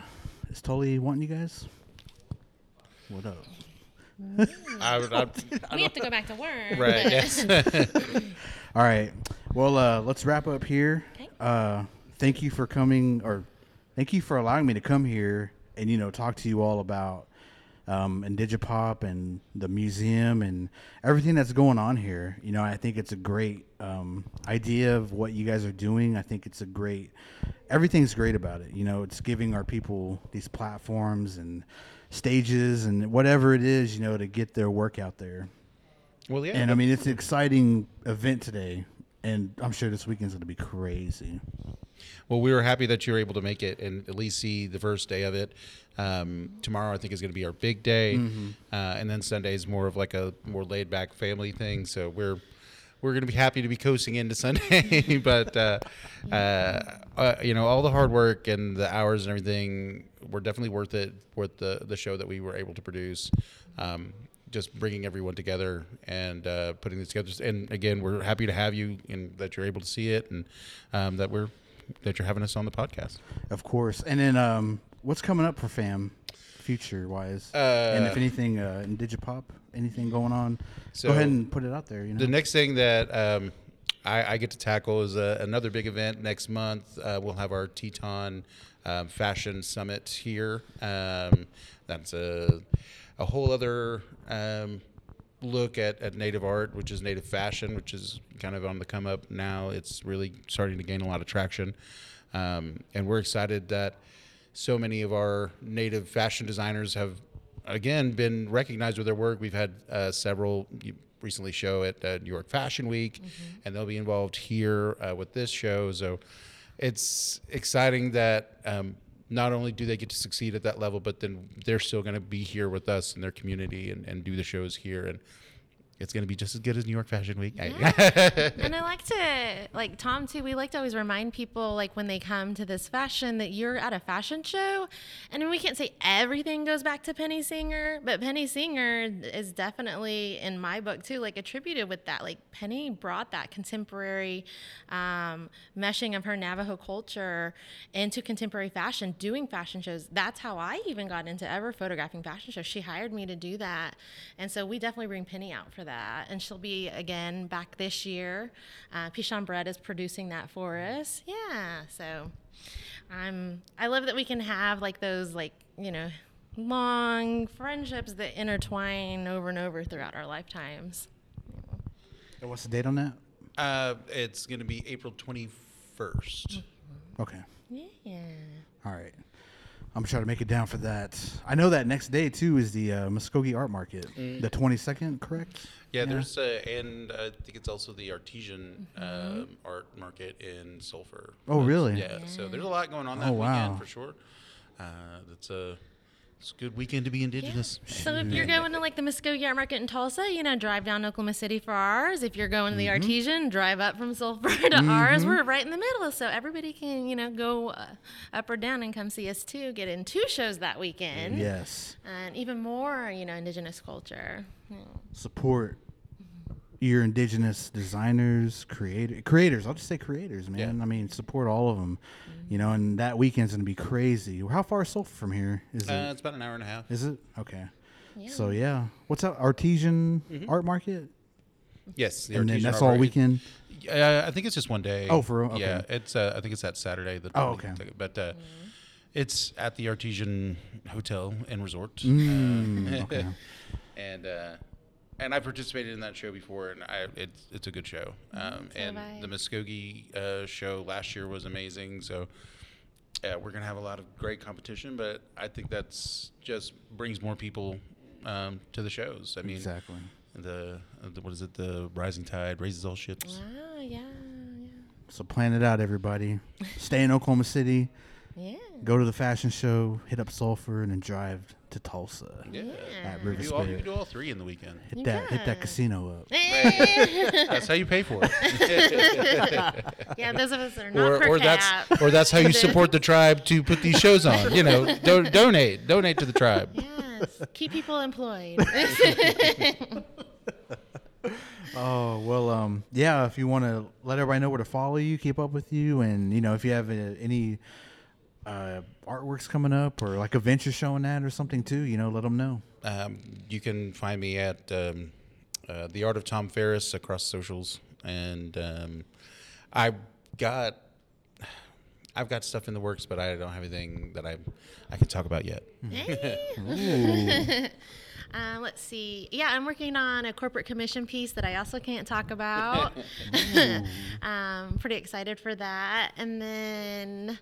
is Tully wanting you guys? What up? I, would- I, we have to go back to work right. Yes. [LAUGHS] All right. Well, uh, let's wrap up here. Okay. Uh, thank you for coming, or thank you for allowing me to come here and you know talk to you all about um, Digipop and the museum and everything that's going on here. You know, I think it's a great um, idea of what you guys are doing. I think it's a great. Everything's great about it. You know, it's giving our people these platforms and stages and whatever it is, you know, to get their work out there. well, yeah. And I mean, it's an exciting event today, and I'm sure this weekend's going to be crazy. Well, we were happy that you were able to make it and at least see the first day of it. Um, tomorrow, I think, is going to be our big day, uh, and then Sunday is more of like a more laid back family thing. So we're we're going to be happy to be coasting into [LAUGHS] Sunday, but uh, uh, uh, you know, all the hard work and the hours and everything were definitely worth it. Worth the the show that we were able to produce. Um, just bringing everyone together and uh, putting this together. And again, we're happy to have you and that you're able to see it and um, that we're that you're having us on the podcast. Of course. And then, um, what's coming up for fam, future wise? and if Uh, anything, uh, Indigipop, anything going on, So- go ahead and put it out there. You know, The next thing that um, I, I get to tackle is uh, another big event next month. Uh, we'll have our Teton um, Fashion Summit here. Um, that's a, a whole other um, look at, at native art, which is native fashion, which is kind of on the come up now. It's really starting to gain a lot of traction. Um, and we're excited that so many of our native fashion designers have again been recognized with their work. We've had uh, several recently show at uh, New York Fashion Week, and they'll be involved here uh, with this show. So it's exciting that um, not only do they get to succeed at that level, but then they're still going to be here with us in their community and, and do the shows here. And it's going to be just as good as New York Fashion Week. [LAUGHS] and I like to, like Tom too, we like to always remind people, like when they come to this fashion, that you're at a fashion show. And we can't say everything goes back to Penny Singer, but Penny Singer is definitely, in my book too, like attributed with that. Like Penny brought that contemporary um, meshing of her Navajo culture into contemporary fashion, doing fashion shows. That's how I even got into ever photographing fashion shows. She hired me to do that. And so we definitely bring Penny out for that. And she'll be again back this year. Uh, Pichon Bread is producing that for us. Yeah. So I'm, I love that we can have like those, like, you know, long friendships that intertwine over and over throughout our lifetimes. And what's the date on that? uh, it's going to be April 21st. Okay. Yeah. All right. I'm trying to try to make it down for that. I know that next day too is the uh, Muskogee Art Market, the 22nd, correct? Yeah, there's uh, and I think it's also the artesian um, art market in Sulphur. Oh, really? Yeah. So there's a lot going on that Oh, wow. weekend for sure. Uh, that's a it's a good weekend to be indigenous. So if you're going to like the Muskogee Art Market in Tulsa, you know, drive down Oklahoma City for ours. If you're going to the Mm-hmm. Artesian, drive up from Sulphur [LAUGHS] to ours. We're right in the middle, so everybody can, you know, go uh, up or down and come see us too. Get in two shows that weekend, Yes. and even more, you know, indigenous culture. Yeah. Support your indigenous designers, creator, creators. I'll just say creators, man. Yeah. I mean, support all of them. You know, and that weekend's gonna be crazy. How far is Sulphur from here? Is Uh, it? it's about an hour and a half. Is it okay? Yeah. So yeah, what's that Artesian Mm-hmm. Art Market? Yes, the and then that's all market. weekend. Uh, I think it's just one day. Oh, for real? Okay. Yeah, it's. Uh, I think it's that Saturday. The Oh, okay. But uh, it's at the Artesian Hotel and Resort. Mm, [LAUGHS] okay. and uh, and I participated in that show before, and I it's it's a good show. Um, so and the Muskogee uh, show last year was amazing. So yeah, we're gonna have a lot of great competition, but I think that's just brings more people um, to the shows. I mean, Exactly. the, the what is it? The rising tide raises all ships. Wow, yeah, yeah, So plan it out, everybody. Stay in Oklahoma City. yeah, Go to the fashion show. Hit up Sulphur, and then drive to Tulsa. Yeah. At You, River do all, you Spirit. can do all three in the weekend. Hit that. Hit Yeah. that casino up. [LAUGHS] yeah. That's how you pay for it. [LAUGHS] yeah, those of us that are not or, per or cap. that's or that's how you support the [LAUGHS] tribe to put these shows on. You know, do, donate, donate to the tribe. Yes, keep people employed. Oh well, um, yeah. If you want to let everybody know where to follow you, keep up with you, and you know if you have uh, any uh, artworks coming up or like events you're showing at or something too, you know, let them know. Um, you can find me at um, uh, the Art of Tom Farris across socials, and um, I've got I've got stuff in the works, but I don't have anything that I I can talk about yet. [LAUGHS] [LAUGHS] [LAUGHS] Uh, let's see. Yeah, I'm working on a corporate commission piece that I also can't talk about. [LAUGHS] [LAUGHS] um, pretty excited for that. And then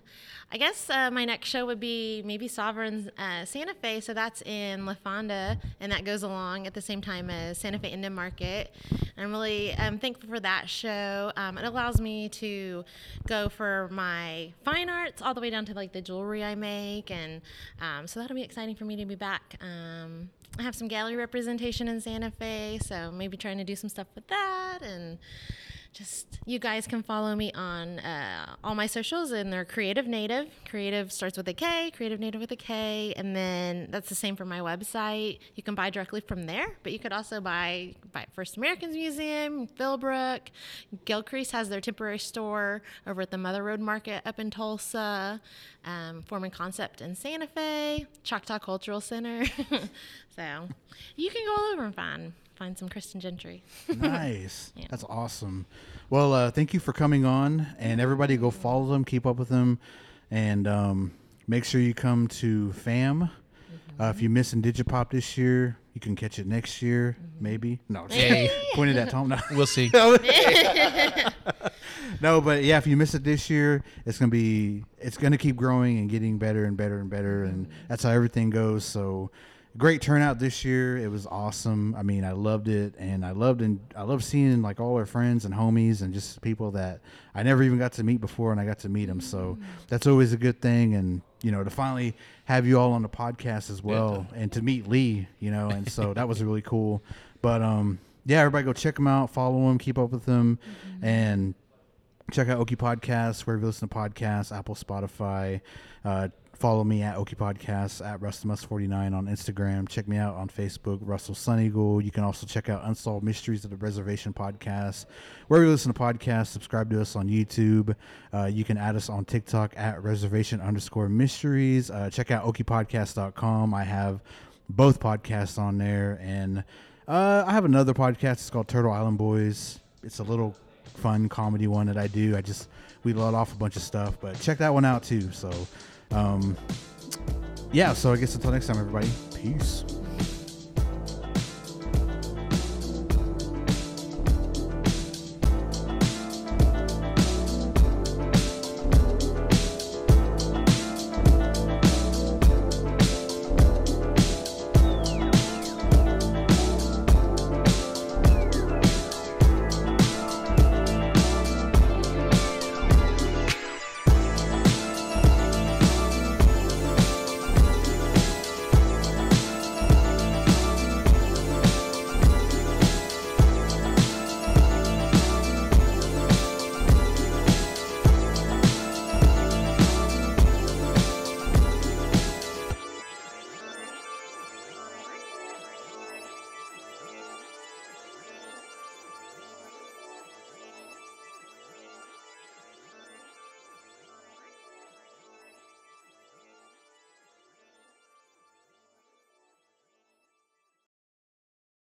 I guess uh, my next show would be maybe Sovereign uh, Santa Fe. So that's in La Fonda, and that goes along at the same time as Santa Fe Indian Market. I'm really um, thankful for that show. Um, it allows me to go for my fine arts all the way down to like the jewelry I make, and um, so that'll be exciting for me to be back. Um, I have some gallery representation in Santa Fe, so maybe trying to do some stuff with that and just you guys can follow me on uh, all my socials and they're Kreative Native. Creative starts with a k creative native with a k and then that's the same for my website. You can buy directly from there but you could also buy buy first americans museum philbrook. Gilcrease has their temporary store over at the mother road market up in tulsa um, form and concept in santa fe choctaw cultural center. [LAUGHS] So you can go all over and find find some Kristin Gentry nice. [LAUGHS] Yeah. That's awesome. Well, uh, thank you for coming on, and everybody go follow them, keep up with them, and um, make sure you come to FAM. Uh, if you miss Indigipop this year, you can catch it next year, maybe. No, just Hey. pointed at Tom. No. [LAUGHS] We'll see. [LAUGHS] no, but yeah, if you miss it this year, it's gonna be it's gonna keep growing and getting better and better and better, and that's how everything goes. So, great turnout this year. It was awesome. I mean, I loved it, and I loved and I love seeing like all our friends and homies and just people that I never even got to meet before, and I got to meet them. So that's always a good thing, and you know to finally have you all on the podcast as well, and to meet Lee, you know, and so that was really cool. But um, yeah, everybody go check them out, follow them, keep up with them, and check out Okie Podcasts wherever you listen to podcasts, Apple, Spotify. Uh, follow me at Okie Podcasts at russthemuss49 on Instagram. Check me out on Facebook, Russell Sun Eagle. You can also check out Unsolved Mysteries of the Reservation Podcast. Wherever you listen to podcasts, subscribe to us on YouTube. Uh, you can add us on TikTok at reservation underscore mysteries. Uh, check out okiepodcast.com. I have both podcasts on there. And uh, I have another podcast. It's called Turtle Island Boys. It's a little fun comedy one that I do. I just we let off a bunch of stuff, but check that one out too. So, um, yeah. So I guess until next time, everybody. Peace.